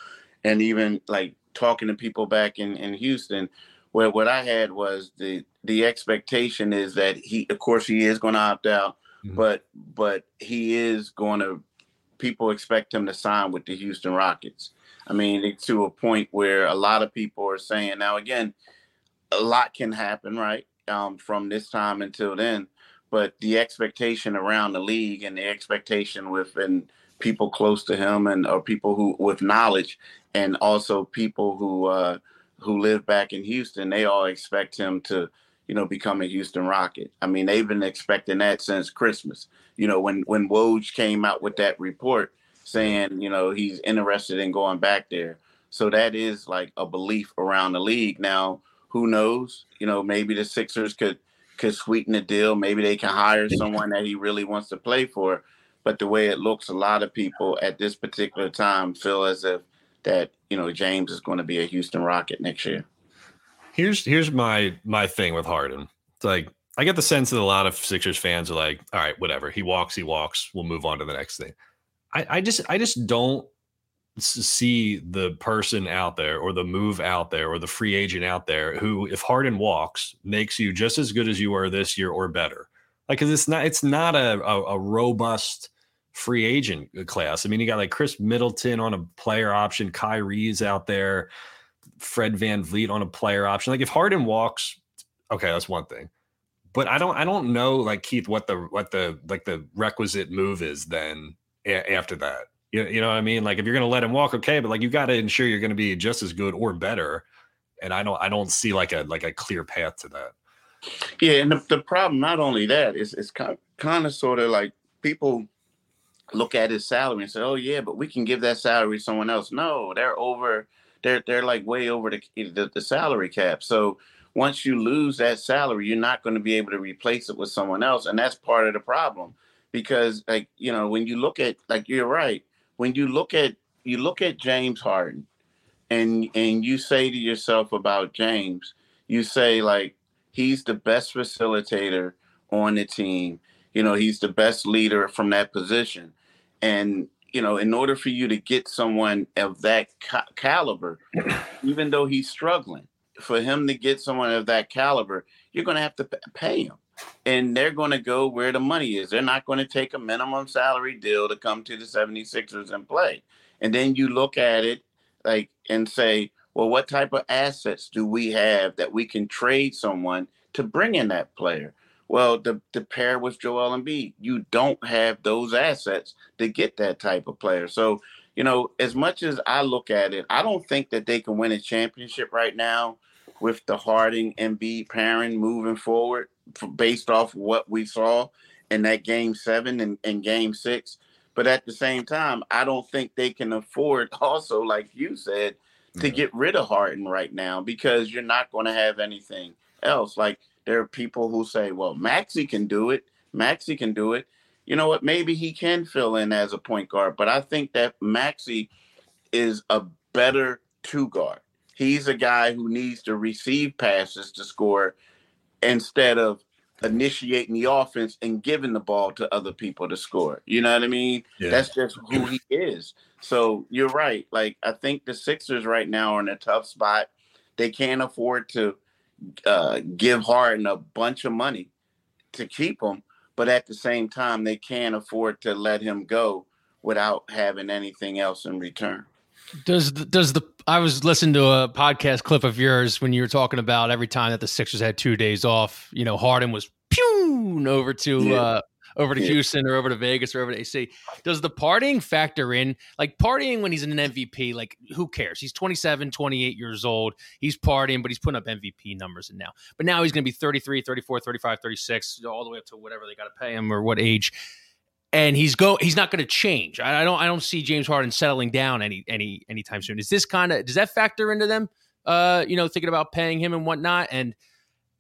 and even like talking to people back in in Houston, where what I had was the the expectation is that he, of course, he is going to opt out, mm-hmm. but but he is going to. People expect him to sign with the Houston Rockets. I mean, to a point where a lot of people are saying now. Again, a lot can happen, right? Um, from this time until then, but the expectation around the league and the expectation within people close to him and or people who with knowledge, and also people who uh, who live back in Houston, they all expect him to you know, become a Houston Rocket. I mean, they've been expecting that since Christmas. You know, when when Woj came out with that report saying, you know, he's interested in going back there. So that is like a belief around the league. Now, who knows? You know, maybe the Sixers could could sweeten the deal. Maybe they can hire someone that he really wants to play for. But the way it looks, a lot of people at this particular time feel as if that you know James is going to be a Houston Rocket next year. Here's here's my my thing with Harden. It's like I get the sense that a lot of Sixers fans are like, all right, whatever. He walks, he walks. We'll move on to the next thing. I, I just I just don't see the person out there or the move out there or the free agent out there who, if Harden walks, makes you just as good as you were this year or better. Like, cause it's not it's not a, a, a robust free agent uh, class. I mean, you got like Khris Middleton on a player option, Kyrie's out there, Fred Van VanVleet on a player option. Like if Harden walks, okay, that's one thing. But I don't I don't know like Keith what the what the like the requisite move is then a- after that. You, you know what I mean? Like if you're to let him walk, okay, but like you got to ensure you're to be just as good or better. And I don't I don't see like a like a clear path to that. Yeah, and the, the problem not only that is it's kind of, kind of sort of like people look at his salary and say, "Oh yeah, but we can give that salary to someone else." No, they're over. They're they're like way over the the, the salary cap. So once you lose that salary, you're not going to be able to replace it with someone else, and that's part of the problem because like you know when you look at like you're right when you look at you look at James Harden and and you say to yourself about James you say like he's the best facilitator on the team. You know he's the best leader from that position. And you know in order for you to get someone of that ca- caliber even though he's struggling for him to get someone of that caliber you're going to have to pay him and they're going to go where the money is. They're not going to take a minimum salary deal to come to the 76ers and play. And then you look at it like and say, well, what type of assets do we have that we can trade someone to bring in that player? Well, the, the pair with Joel Embiid, you don't have those assets to get that type of player. So, you know, as much as I look at it, I don't think that they can win a championship right now with the Harden Embiid pairing moving forward based off what we saw in that game seven and, and game six. But at the same time, I don't think they can afford also, like you said, to get rid of Harden right now because you're not going to have anything else. Like there are people who say, well, Maxey can do it. Maxey can do it. You know what? Maybe he can fill in as a point guard, but I think that Maxey is a better two guard. He's a guy who needs to receive passes to score instead of initiating the offense and giving the ball to other people to score. You know what I mean? Yeah. That's just who he is. So you're right. Like I think the Sixers right now are in a tough spot. They can't afford to uh, give Harden a bunch of money to keep him, but at the same time, they can't afford to let him go without having anything else in return. Does the, does the I was listening to a podcast clip of yours when you were talking about every time that the Sixers had two days off, you know, Harden was pew over to yeah. uh over to yeah. Houston or over to Vegas or over to AC. Does the partying factor in? Like partying when he's an MVP, like who cares? He's 27, 28 years old. He's partying, but he's putting up MVP numbers and now. But now he's going to be 33, 34, 35, 36, all the way up to whatever they got to pay him or what age and he's go he's not going to change. I, I, don't I don't see James Harden settling down any any anytime soon. Is this kind of does that factor into them? Uh, you know, thinking about paying him and whatnot. And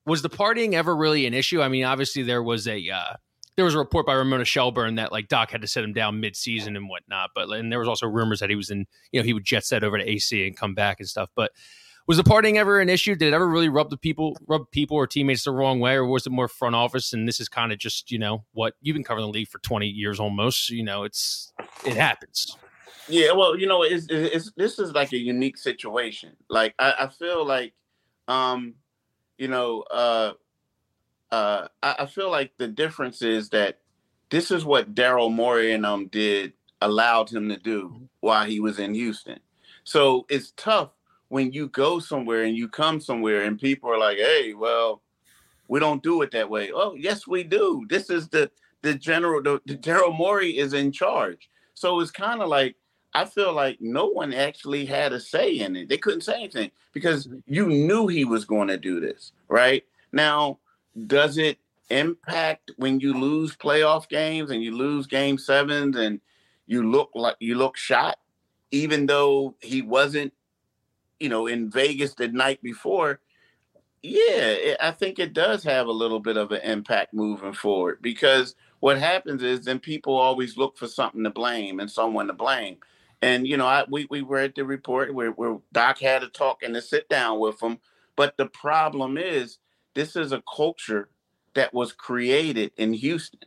was the partying ever really an issue? I mean, obviously there was a uh, there was a report by Ramona Shelburne that like Doc had to set him down mid-season and whatnot. But and there was also rumors that he was in, you know, he would jet set over to AC and come back and stuff. But was the partying ever an issue? Did it ever really rub the people, rub people or teammates the wrong way, or was it more front office? And this is kind of just you know what you've been covering the league for twenty years almost. You know, it's it happens. Yeah, well, you know, it's, it's this is like a unique situation. Like I, I feel like, um, you know, uh, uh, I, I feel like the difference is that this is what Daryl Morey and um did allowed him to do mm-hmm. while he was in Houston. So it's tough when you go somewhere and you come somewhere and people are like, "Hey, well, we don't do it that way." Oh, yes, we do. This is the the general. The, the Daryl Morey is in charge. So it's kind of like I feel like no one actually had a say in it. They couldn't say anything because mm-hmm. you knew he was going to do this, right? Now, does it impact when you lose playoff games and you lose game sevens and you look like you look shot, even though he wasn't, you know, in Vegas the night before? Yeah, it, I think it does have a little bit of an impact moving forward because what happens is then people always look for something to blame and someone to blame. And you know, I we we read the report where, where Doc had a talk and a sit down with him. But the problem is this is a culture that was created in Houston.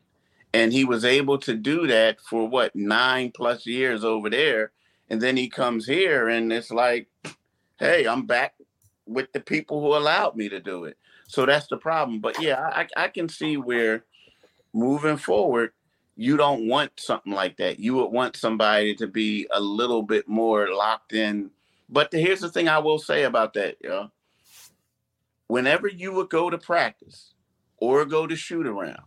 And he was able to do that for what, nine plus years over there. And then he comes here and it's like, hey, I'm back with the people who allowed me to do it. So that's the problem. But yeah, I, I can see where moving forward, you don't want something like that. You would want somebody to be a little bit more locked in. But the, here's the thing I will say about that, you whenever you would go to practice or go to shoot around,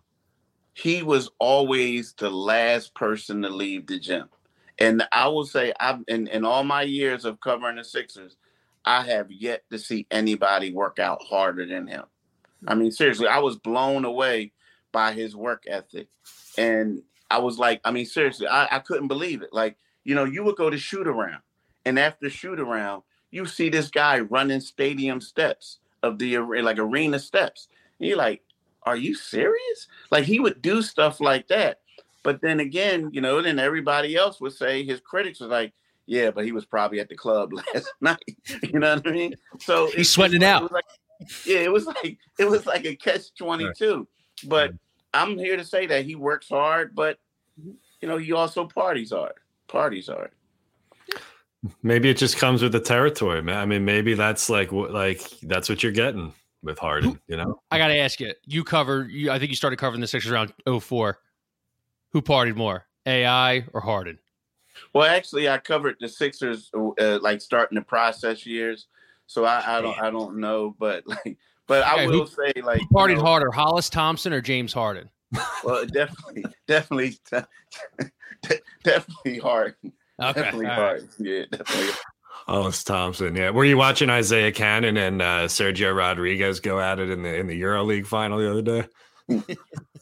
he was always the last person to leave the gym. And I will say, I've in, in all my years of covering the Sixers, I have yet to see anybody work out harder than him. I hmm. mean, seriously, I was blown away by his work ethic. And I was like, I mean, seriously, I, I couldn't believe it. Like, you know, you would go to shoot around, and after shoot around, you see this guy running stadium steps of the like arena steps. And you're like, are you serious? Like he would do stuff like that. But then again, you know, then everybody else would say his critics was like, yeah, but he was probably at the club last night. you know what I mean? So he's sweating it out. Like, yeah, it was like it was like a catch twenty two. But I'm here to say that he works hard, but mm-hmm. you know, he also parties hard. Parties hard. Maybe it just comes with the territory, man. I mean, maybe that's like what like that's what you're getting with Harden. You know, I got to ask you. You cover. You, I think you started covering the Sixers around 04. Who partied more, AI or Harden? Well, actually, I covered the Sixers uh, like starting the process years, so I, I don't I don't know, but like, but okay, I will who, say like who partied you know, harder, Hollis Thompson or James Harden? Well, definitely, definitely, definitely Harden. Okay. Definitely hard. Right. Yeah, definitely. Hollis Thompson. Yeah. Were you watching Isaiah Canaan and uh, Sergio Rodriguez go at it in the in the EuroLeague final the other day?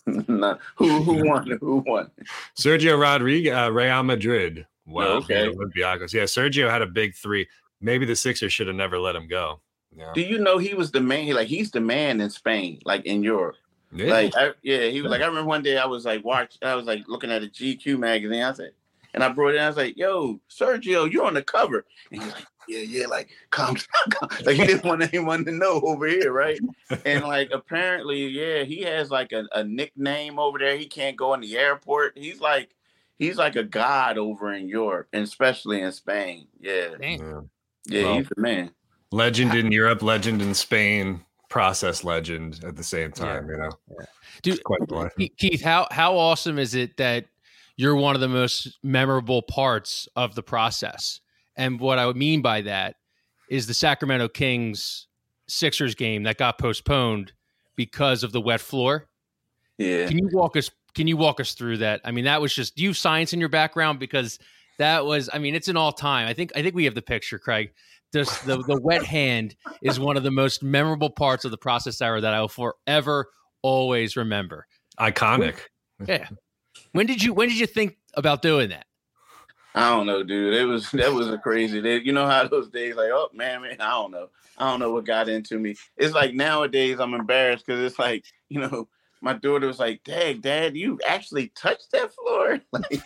no. Who who won? Who won? Sergio Rodriguez, uh, Real Madrid. Wow. Oh, okay. Olympiacos. Yeah. Sergio had a big three. Maybe the Sixers should have never let him go. Yeah. Do you know he was the man? Like he's the man in Spain, like in Europe. Yeah. Like I, yeah, he was like I remember one day I was like watch I was like looking at a GQ magazine. I said, and I brought it in. I was like, yo, Sergio, you're on the cover. And he's like, yeah, yeah, like calm down. like he didn't want anyone to know over here, right? and like apparently, yeah, he has like a, a nickname over there. He can't go in the airport. He's like he's like a god over in Europe, and especially in Spain. Yeah. Yeah, yeah well, he's the man. Legend in Europe, legend in Spain, process legend at the same time, yeah. you know. Yeah. Dude, Keith, how how awesome is it that you're one of the most memorable parts of the process. And what I would mean by that is the Sacramento Kings Sixers game that got postponed because of the wet floor. Yeah. Can you walk us can you walk us through that? I mean, that was just do you have science in your background? Because that was I mean, it's an all time. I think I think we have the picture, Craig. Just the, the wet hand is one of the most memorable parts of the process hour that I will forever always remember. Iconic. Yeah. When did you when did you think about doing that? I don't know, dude. It was that was a crazy day. You know how those days like, oh man, man, I don't know. I don't know what got into me. It's like nowadays I'm embarrassed because it's like, you know, my daughter was like, "Dad, Dad, you actually touched that floor?" like,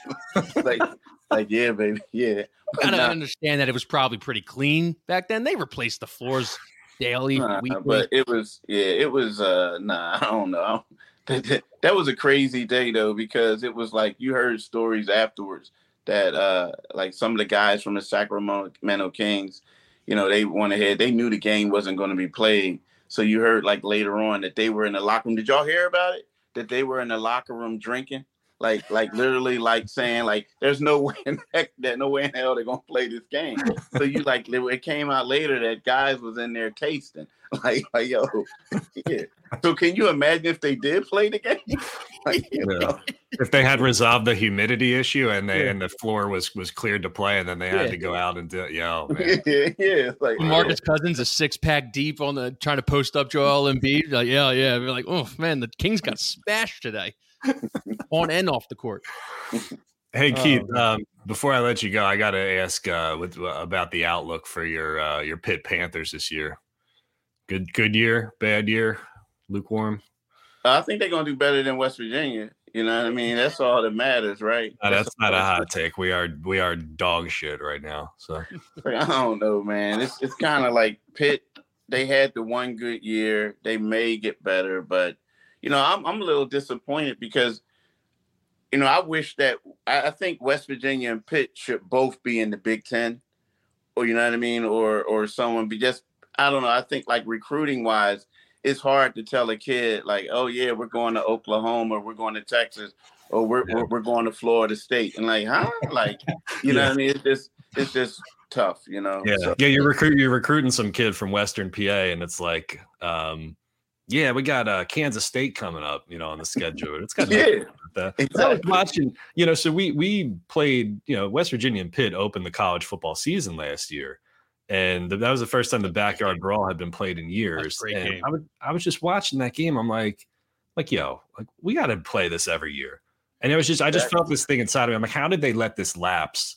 like, like, yeah, baby, yeah. I gotta understand that it was probably pretty clean back then. They replaced the floors daily, nah, but it was, yeah, it was. uh Nah, I don't know. That, that was a crazy day though because it was like you heard stories afterwards that uh like some of the guys from the Sacramento Kings, you know, they went ahead. They knew the game wasn't going to be played so you heard like later on that they were in the locker room. Did y'all hear about it? That they were in the locker room drinking, like like literally like saying like there's no way in heck that no way in hell they're gonna play this game. So you like it came out later that guys was in there tasting. Like, like yo, yeah. So can you imagine if they did play the game? like, yeah. If they had resolved the humidity issue and they yeah. and the floor was was cleared to play, and then they had to go out and do it. Yo, man. yeah, yeah. Like Marcus. Cousins a six pack deep on the trying to post up Joel Embiid. Like, yeah, yeah. We're like, oh man, the Kings got smashed today, on and off the court. Hey oh, Keith, um, before I let you go, I got to ask uh, with, uh, about the outlook for your uh, your Pitt Panthers this year. Good good year, bad year, lukewarm. I think they're gonna do better than West Virginia. You know what I mean? That's all that matters, right? No, that's, that's not a hot take. We are we are dog shit right now. So I don't know, man. It's it's kind of like Pitt. They had the one good year. They may get better, but you know, I'm I'm a little disappointed because you know I wish that I, I think West Virginia and Pitt should both be in the Big Ten, or you know what I mean, or or someone be just I don't know. I think like recruiting wise, it's hard to tell a kid like, oh yeah, we're going to Oklahoma, or we're going to Texas, or we're yeah. we're, we're, going to Florida State, and like, huh? Like, you know what I mean? It's just it's just tough, you know. Yeah, so, yeah. You're recruit you're recruiting some kid from Western PA, and it's like, um, yeah, we got uh, Kansas State coming up, you know, on the schedule. It's got yeah. Exactly. I was watching, you know, so we we played, you know, West Virginia and Pitt opened the college football season last year and that was the first time the backyard brawl had been played in years. and I, would, I was just watching that game. I'm like, like, yo, like we got to play this every year. And it was just, I just felt this thing inside of me. I'm like, how did they let this lapse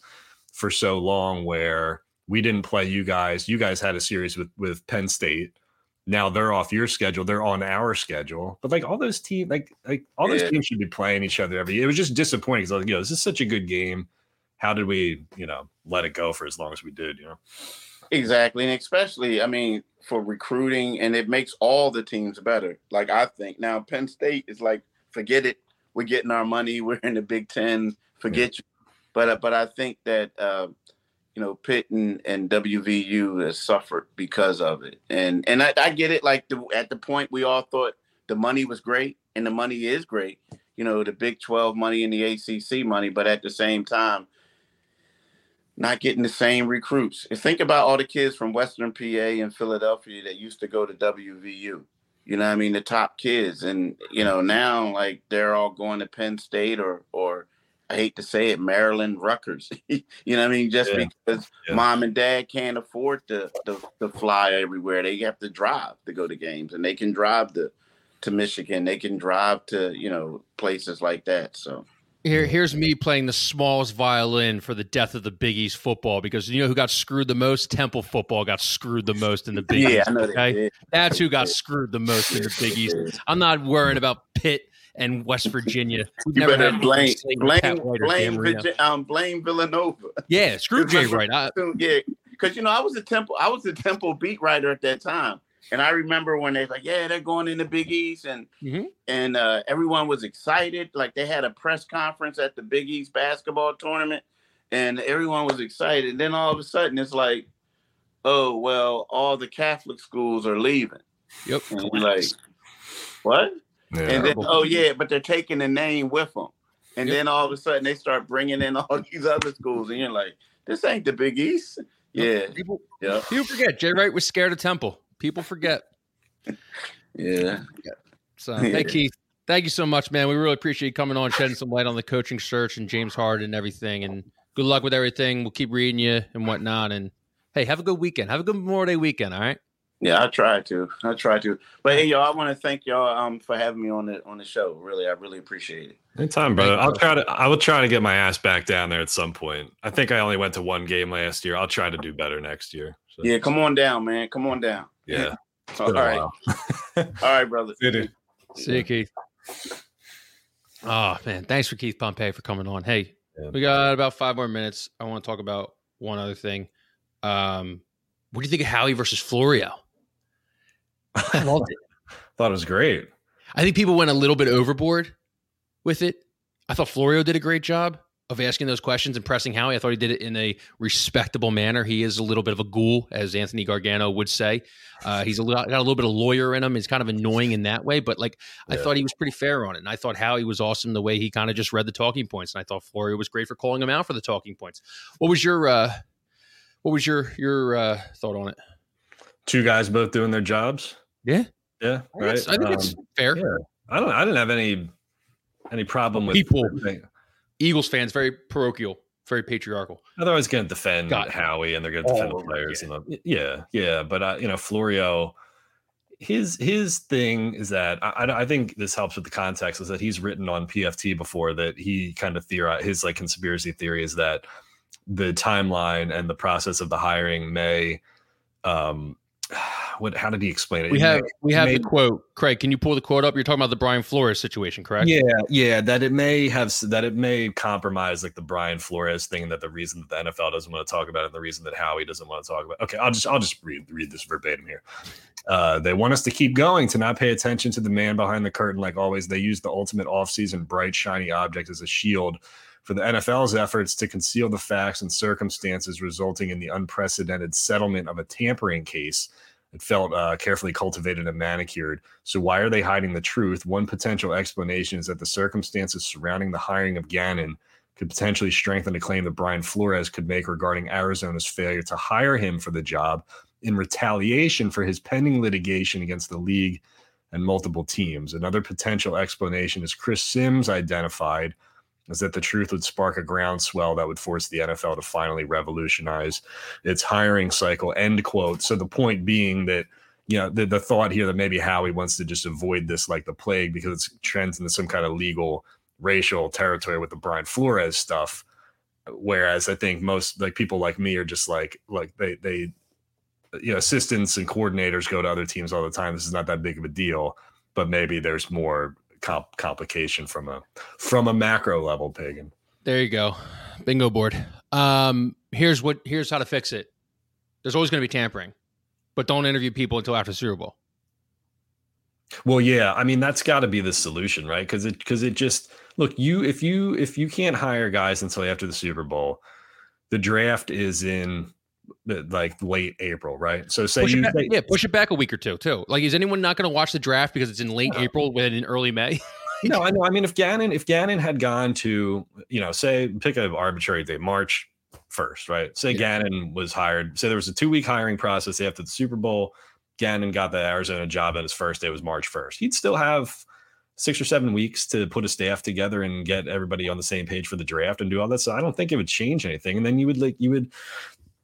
for so long? Where we didn't play you guys. You guys had a series with with Penn State. Now they're off your schedule. They're on our schedule. But like all those teams, like like all those yeah. teams should be playing each other every. Year. It was just disappointing because like, you know this is such a good game. How did we, you know, let it go for as long as we did? You know. Exactly. And especially, I mean, for recruiting, and it makes all the teams better. Like, I think now Penn State is like, forget it. We're getting our money. We're in the Big Ten. Forget yeah. you. But, uh, but I think that, uh, you know, Pitt and, and WVU has suffered because of it. And and I, I get it. Like the, at the point we all thought the money was great, and the money is great. You know, the Big 12 money and the ACC money. But at the same time, not getting the same recruits. And think about all the kids from Western PA and Philadelphia that used to go to WVU. You know I mean? The top kids. And, you know, now like they're all going to Penn State or or I hate to say it, Maryland Rutgers. you know what I mean? Just yeah. because yeah. mom and dad can't afford to, to, to fly everywhere. They have to drive to go to games and they can drive to to Michigan. They can drive to, you know, places like that. So here, here's me playing the smallest violin for the death of the Big East football because you know who got screwed the most? Temple football got screwed the most in the Big yeah, East. Okay? That's who got screwed the most in the Big East. I'm not worrying about Pitt and West Virginia. We've you better blame blame blame, um, blame Villanova. Yeah, screw Jay Wright. yeah, because you know I was a Temple I was a Temple beat writer at that time. And I remember when they like, yeah, they're going in the Big East, and mm-hmm. and uh, everyone was excited. Like they had a press conference at the Big East basketball tournament, and everyone was excited. And then all of a sudden, it's like, oh well, all the Catholic schools are leaving. Yep. And like, what? Yeah. And then, oh yeah, but they're taking the name with them. And yep. then all of a sudden, they start bringing in all these other schools, and you're like, this ain't the Big East. Yeah. People, yeah. people forget Jay Wright was scared of Temple. People forget. yeah. So, yeah. hey, Keith, thank you so much, man. We really appreciate you coming on, shedding some light on the coaching search and James Harden and everything. And good luck with everything. We'll keep reading you and whatnot. And hey, have a good weekend. Have a good Memorial Day weekend. All right. Yeah, I try to. I try to. But hey, y'all, I want to thank y'all um for having me on the on the show. Really, I really appreciate it. Anytime, brother. I'll try to. I will try to get my ass back down there at some point. I think I only went to one game last year. I'll try to do better next year. So. Yeah, come on down, man. Come on down. Yeah. All right. All right, brother. See you, Keith. Oh man, thanks for Keith Pompey for coming on. Hey, yeah. we got about five more minutes. I want to talk about one other thing. Um, what do you think of Howie versus Florio? I loved it. Thought it was great. I think people went a little bit overboard with it. I thought Florio did a great job of asking those questions and pressing Howie. I thought he did it in a respectable manner. He is a little bit of a ghoul, as Anthony Gargano would say. Uh, he's a little, got a little bit of lawyer in him. He's kind of annoying in that way, but like yeah. I thought he was pretty fair on it. And I thought Howie was awesome the way he kind of just read the talking points. And I thought Florio was great for calling him out for the talking points. What was your uh, what was your your uh, thought on it? Two guys both doing their jobs. Yeah, yeah, I right. I think um, it's fair. Yeah. I don't. I didn't have any any problem with people. Eagles fans very parochial, very patriarchal. They're always going to defend Howie, and they're going to defend oh, the players. Yeah. And the, yeah, yeah. But uh, you know, Florio, his his thing is that I, I think this helps with the context is that he's written on PFT before that he kind of theorized his like conspiracy theory is that the timeline and the process of the hiring may um what how did he explain it? We have we have may, the quote. Craig, can you pull the quote up? You're talking about the Brian Flores situation, correct? Yeah, yeah. That it may have that it may compromise like the Brian Flores thing. That the reason that the NFL doesn't want to talk about it, and the reason that Howie doesn't want to talk about. It. Okay, I'll just I'll just read read this verbatim here. Uh, they want us to keep going, to not pay attention to the man behind the curtain. Like always, they use the ultimate offseason bright shiny object as a shield for the NFL's efforts to conceal the facts and circumstances resulting in the unprecedented settlement of a tampering case it felt uh, carefully cultivated and manicured. So, why are they hiding the truth? One potential explanation is that the circumstances surrounding the hiring of Gannon could potentially strengthen the claim that Brian Flores could make regarding Arizona's failure to hire him for the job in retaliation for his pending litigation against the league and multiple teams. Another potential explanation is Chris Sims identified is that the truth would spark a groundswell that would force the NFL to finally revolutionize its hiring cycle. End quote. So the point being that you know the, the thought here that maybe Howie wants to just avoid this like the plague because it's trends into some kind of legal racial territory with the Brian Flores stuff. Whereas I think most like people like me are just like like they they you know assistants and coordinators go to other teams all the time. This is not that big of a deal, but maybe there's more comp- complication from a from a macro level pagan. There you go. Bingo board. Um here's what here's how to fix it. There's always going to be tampering but don't interview people until after super bowl. Well yeah i mean that's got to be the solution right? Because it because it just look you if you if you can't hire guys until after the super bowl the draft is in like late April, right? So say push you, back, yeah, push it back a week or two too. Like, is anyone not going to watch the draft because it's in late no. April when in early May? no, I know. I mean, if Gannon, if Gannon had gone to, you know, say pick an arbitrary date, March first, right? Say yeah. Gannon was hired. Say there was a two week hiring process after the Super Bowl. Gannon got the Arizona job, and his first day was March first. He'd still have six or seven weeks to put a staff together and get everybody on the same page for the draft and do all that. So I don't think it would change anything. And then you would like you would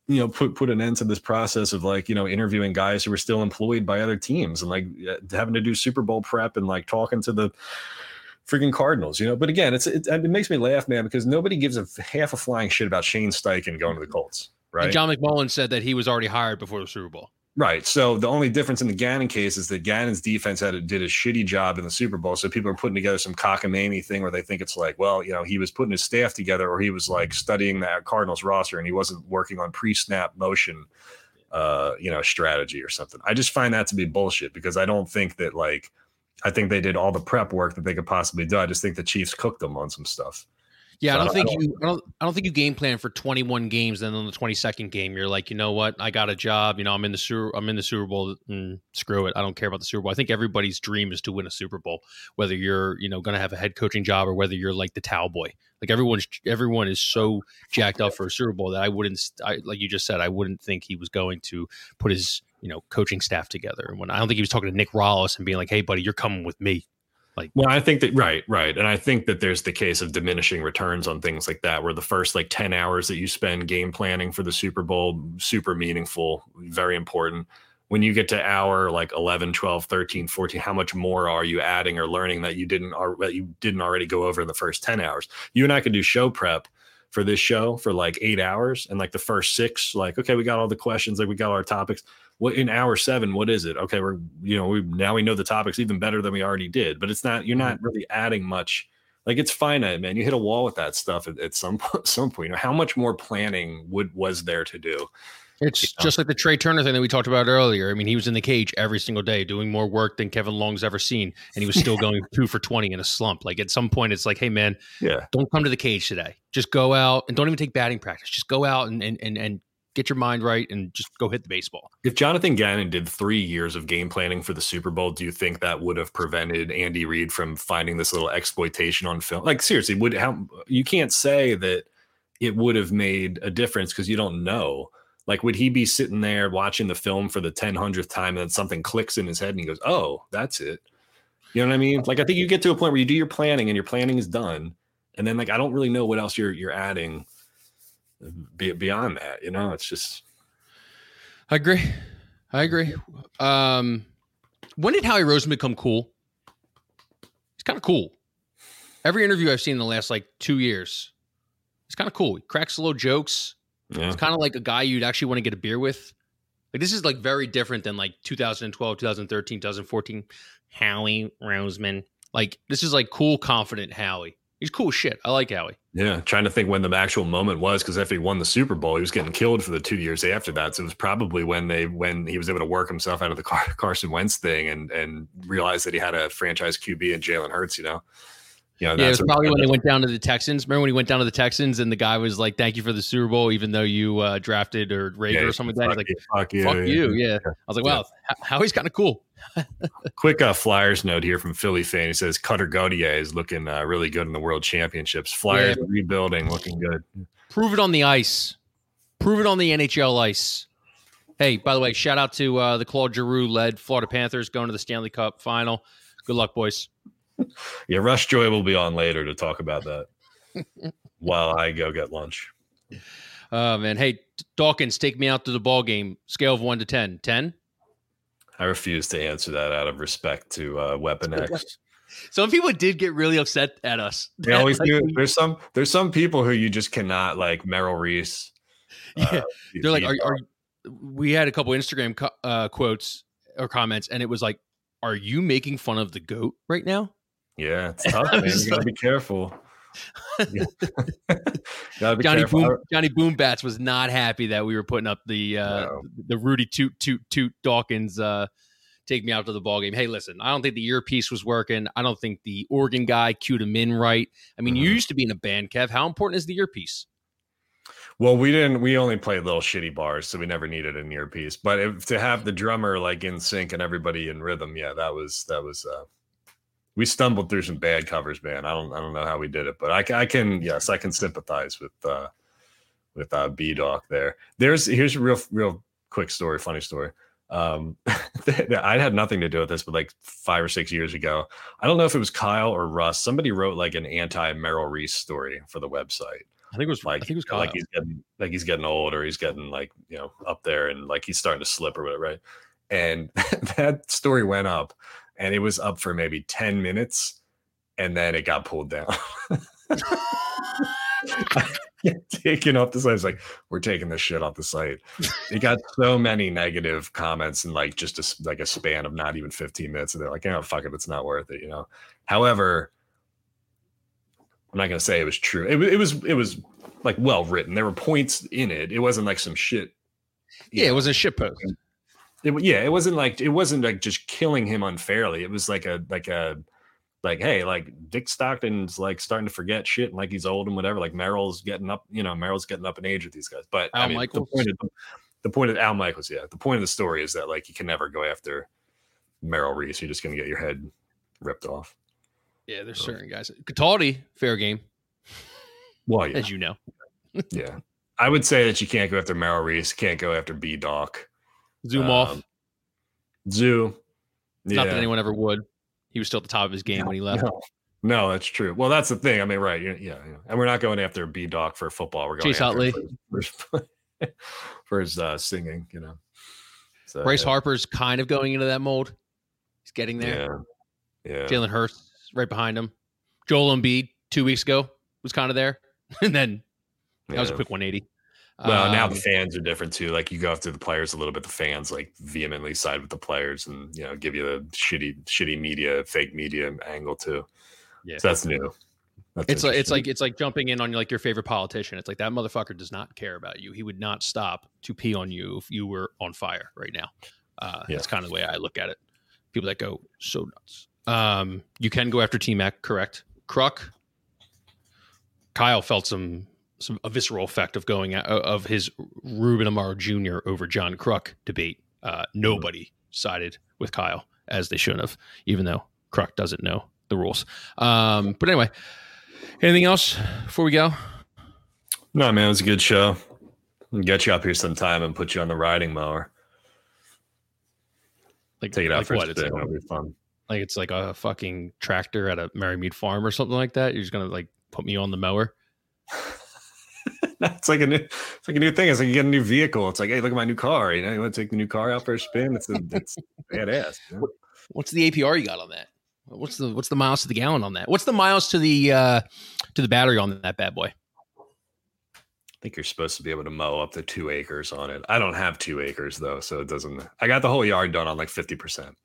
you know put put an end to this process of like you know interviewing guys who were still employed by other teams and like having to do Super Bowl prep and like talking to the freaking Cardinals, you know. But again, it's it, it makes me laugh, man, because nobody gives a half a flying shit about Shane Steichen going to the Colts, right? And John McMullen said that he was already hired before the Super Bowl. Right. So the only difference in the Gannon case is that Gannon's defense had a, did a shitty job in the Super Bowl. So people are putting together some cockamamie thing where they think it's like, well, you know, he was putting his staff together or he was like studying that Cardinals roster and he wasn't working on pre-snap motion, uh, you know, strategy or something. I just find that to be bullshit because I don't think that like, I think they did all the prep work that they could possibly do. I just think the Chiefs cooked them on some stuff. Yeah, I don't think I don't, you. I don't. I don't think you game plan for 21 games. Then on the 22nd game, you're like, you know what? I got a job. You know, I'm in the Super. I'm in the Super Bowl. And screw it. I don't care about the Super Bowl. I think everybody's dream is to win a Super Bowl, whether you're you know going to have a head coaching job or whether you're like the towel boy. Like everyone's everyone is so jacked up for a Super Bowl that I wouldn't. I, like you just said, I wouldn't think he was going to put his you know coaching staff together. And when I don't think he was talking to Nick Rallis and being like, "Hey, buddy, you're coming with me." Like, well, I think that right, right, and I think that there's the case of diminishing returns on things like that, where the first like ten hours that you spend game planning for the Super Bowl, super meaningful, very important. When you get to hour like 11, 12, 13, 14, how much more are you adding or learning that you didn't that you didn't already go over in the first 10 hours? You and I could do show prep for this show for like eight hours and like the first six, like, okay, we got all the questions, like we got our topics what in hour seven, what is it? Okay, we're you know we now we know the topics even better than we already did, but it's not you're not mm-hmm. really adding much. Like it's finite, man. You hit a wall with that stuff at, at some some point. You know, how much more planning would was there to do? It's you know? just like the Trea Turner thing that we talked about earlier. I mean, he was in the cage every single day doing more work than Kevin Long's ever seen, and he was still going two for 20 in a slump. Like at some point, it's like, hey, man, yeah, don't come to the cage today. Just go out and don't even take batting practice. Just go out and, and, and, and get your mind right and just go hit the baseball. If Jonathan Gannon did three years of game planning for the Super Bowl, do you think that would have prevented Andy Reid from finding this little exploitation on film? Like seriously, would how you can't say that it would have made a difference because you don't know. Like, would he be sitting there watching the film for the 10 hundredth time and then something clicks in his head and he goes, Oh, that's it. You know what I mean? Like, I think you get to a point where you do your planning and your planning is done. And then like I don't really know what else you're you're adding beyond that. You know, it's just. I agree. I agree. Um, when did Howie Roseman become cool? He's kind of cool. Every interview I've seen in the last like two years, he's kind of cool. He cracks a little jokes. Yeah. It's kind of like a guy you'd actually want to get a beer with. Like this is like very different than like 2012, 2013, 2014. Howie Roseman. Like this is like cool, confident Howie. He's cool shit. I like Howie. Yeah, trying to think when the actual moment was because if he won the Super Bowl, he was getting killed for the two years after that. So it was probably when they when he was able to work himself out of the Carson Wentz thing and and realized that he had a franchise QB in Jalen Hurts. You know, you know, yeah, it was probably when they went down to the Texans. Remember when he went down to the Texans and the guy was like, "Thank you for the Super Bowl," even though you uh, drafted or Rager yeah, or something like that. He's like, you, "Fuck you, fuck yeah, you." Yeah. I was like, "Wow, how he's kind of cool." Quick uh, Flyers note here from Philly fan. He says Cutter Gauthier is looking uh, really good in the World Championships. Flyers yeah. rebuilding, looking good. Prove it on the ice. Prove it on the NHL ice. Hey, by the way, shout out to uh, the Claude Giroux led Florida Panthers going to the Stanley Cup final. Good luck, boys. Yeah, Rush Joy will be on later to talk about that while I go get lunch. Oh man, hey Dawkins, take me out to the ball game. Scale of one to 10. 10? I refuse to answer that out of respect to uh, Weapon X. Some people did get really upset at us. They always like, do. There's some there's some people who you just cannot like Merrill Reese. Uh, yeah, they're like, are, are, we had a couple Instagram co- uh, quotes or comments, and it was like, "Are you making fun of the goat right now?" Yeah, it's tough, man. You gotta be careful. be Johnny careful. Boom Johnny Boombats was not happy that we were putting up the uh, no. the Rudy Toot Toot Toot Dawkins uh, take me out to the ball game. Hey, listen, I don't think the earpiece was working. I don't think the organ guy cued him in right. I mean, mm-hmm. you used to be in a band, Kev. How important is the earpiece? Well, we didn't. We only played little shitty bars, so we never needed an earpiece. But if, to have the drummer like in sync and everybody in rhythm, yeah, that was that was uh, we stumbled through some bad covers, man. I don't I don't know how we did it, but I, I can yes, I can sympathize with uh with uh B Dawk there. There's here's a real real quick story, funny story. Um I had nothing to do with this, but like five or six years ago, I don't know if it was Kyle or Russ. Somebody wrote like an anti Merrill Reese story for the website. I think it was like I think it was Kyle. like he's getting like he's getting old or he's getting like you know up there and like he's starting to slip or whatever, right? And that story went up and it was up for maybe 10 minutes and then it got pulled down. taken off the site. It's like, we're taking this shit off the site. It got so many negative comments in like just a, like a span of not even 15 minutes. And they're like, oh, fuck it. It's not worth it, you know? However, I'm not going to say it was true. It, it was, it was like well written. There were points in it. It wasn't like some shit. Yeah, know, it was a shit post. It, yeah, it wasn't like it wasn't like just killing him unfairly. It was like a like a like hey, like Dick Stockton's like starting to forget shit and like he's old and whatever. Like Merrill's getting up, you know, Merrill's getting up in age with these guys. But Al I mean, Michaels. the point of the, point of Al Michaels, yeah, the point of the story is that like you can never go after Merrill Reese. You're just gonna get your head ripped off. Yeah, there's so. certain guys. Cataldi, fair game. Well, yeah. as you know. yeah. I would say that you can't go after Merrill Reese, can't go after B Dawk. Zoom um, off. Zoo. Yeah. Not that anyone ever would. He was still at the top of his game no, when he left. No. no. that's true. Well, that's the thing. I mean, right? Yeah, yeah. And we're not going after B Dawk for football. We're going Chase Utley for, for, for, his uh, singing. You know, so, Bryce yeah. Harper's kind of going into that mold. He's getting there. Yeah, yeah. Jalen Hurts right behind him. Joel Embiid two weeks ago was kind of there, and then that was a quick 180. Well, um, now the fans are different too. Like you go after the players a little bit. The fans like vehemently side with the players, and you know give you the shitty, shitty media, fake media angle too. Yeah, so that's new. That's it's like it's like it's like jumping in on like your favorite politician. It's like that motherfucker does not care about you. He would not stop to pee on you if you were on fire right now. Uh, yeah. That's kind of the way I look at it. People that go so nuts. Um, you can go after T Mac, correct? Kruk. Kyle felt some some a visceral effect of going at, of his Ruben Amaro Jr. over John Kruk debate. Uh, nobody sided with Kyle as they should have, even though Kruk doesn't know the rules. Um, but anyway, anything else before we go? No, man, it was a good show. Get you up here sometime and put you on the riding mower. Like take it out like for what? a spin. It'll be fun. Like it's like a fucking tractor at a Merrymead farm or something like that. You're just gonna like put me on the mower. it's like a new, it's like a new thing. It's like you get a new vehicle. It's like, hey, look at my new car. You know, you want to take the new car out for a spin? It's a, it's badass. What's the APR you got on that? What's the what's the miles to the gallon on that? What's the miles to the uh to the battery on that bad boy? I think you're supposed to be able to mow up to two acres on it. I don't have two acres though, so it doesn't. I got the whole yard done on like fifty percent,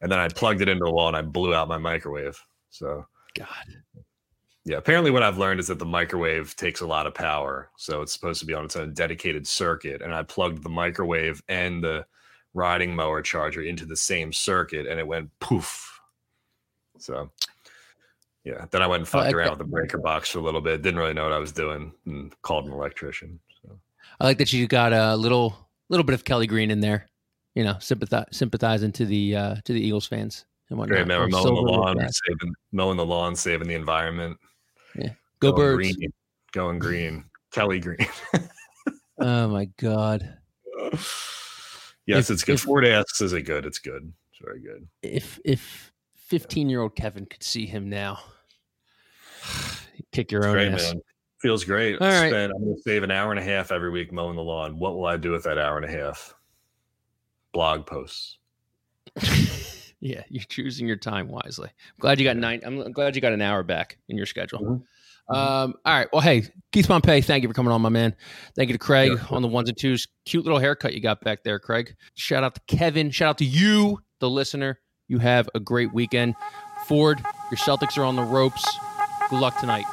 and then I plugged it into the wall and I blew out my microwave. So God, yeah, apparently what I've learned is that the microwave takes a lot of power. So it's supposed to be on its own dedicated circuit. And I plugged the microwave and the riding mower charger into the same circuit and it went poof. So yeah, then I went and fucked like around that. with the breaker box for a little bit. Didn't really know what I was doing and called an electrician. So. I like that you got a little little bit of Kelly Green in there, you know, sympathize sympathizing to the uh to the Eagles fans and whatnot. Great man, we're mowing the lawn, saving mowing the lawn, saving the environment. Yeah. Go going birds. Green, going green. Kelly Green. oh my God. Yes, if, it's good. If, Ford asks, is it good? It's good. It's very good. If if 15 year old Kevin could see him now, kick your it's own great, ass. Man. Feels great. All right. Spend, I'm going to save an hour and a half every week mowing the lawn. What will I do with that hour and a half? Blog posts. Yeah, you're choosing your time wisely. I'm glad you got nine. I'm glad you got an hour back in your schedule. Mm-hmm. mm-hmm. Um, all right. Well, hey, Keith Pompey, thank you for coming on, my man. Thank you to Craig yeah. on the ones and twos. Cute little haircut you got back there, Craig. Shout out to Kevin. Shout out to you, the listener. You have a great weekend. Ford, your Celtics are on the ropes. Good luck tonight.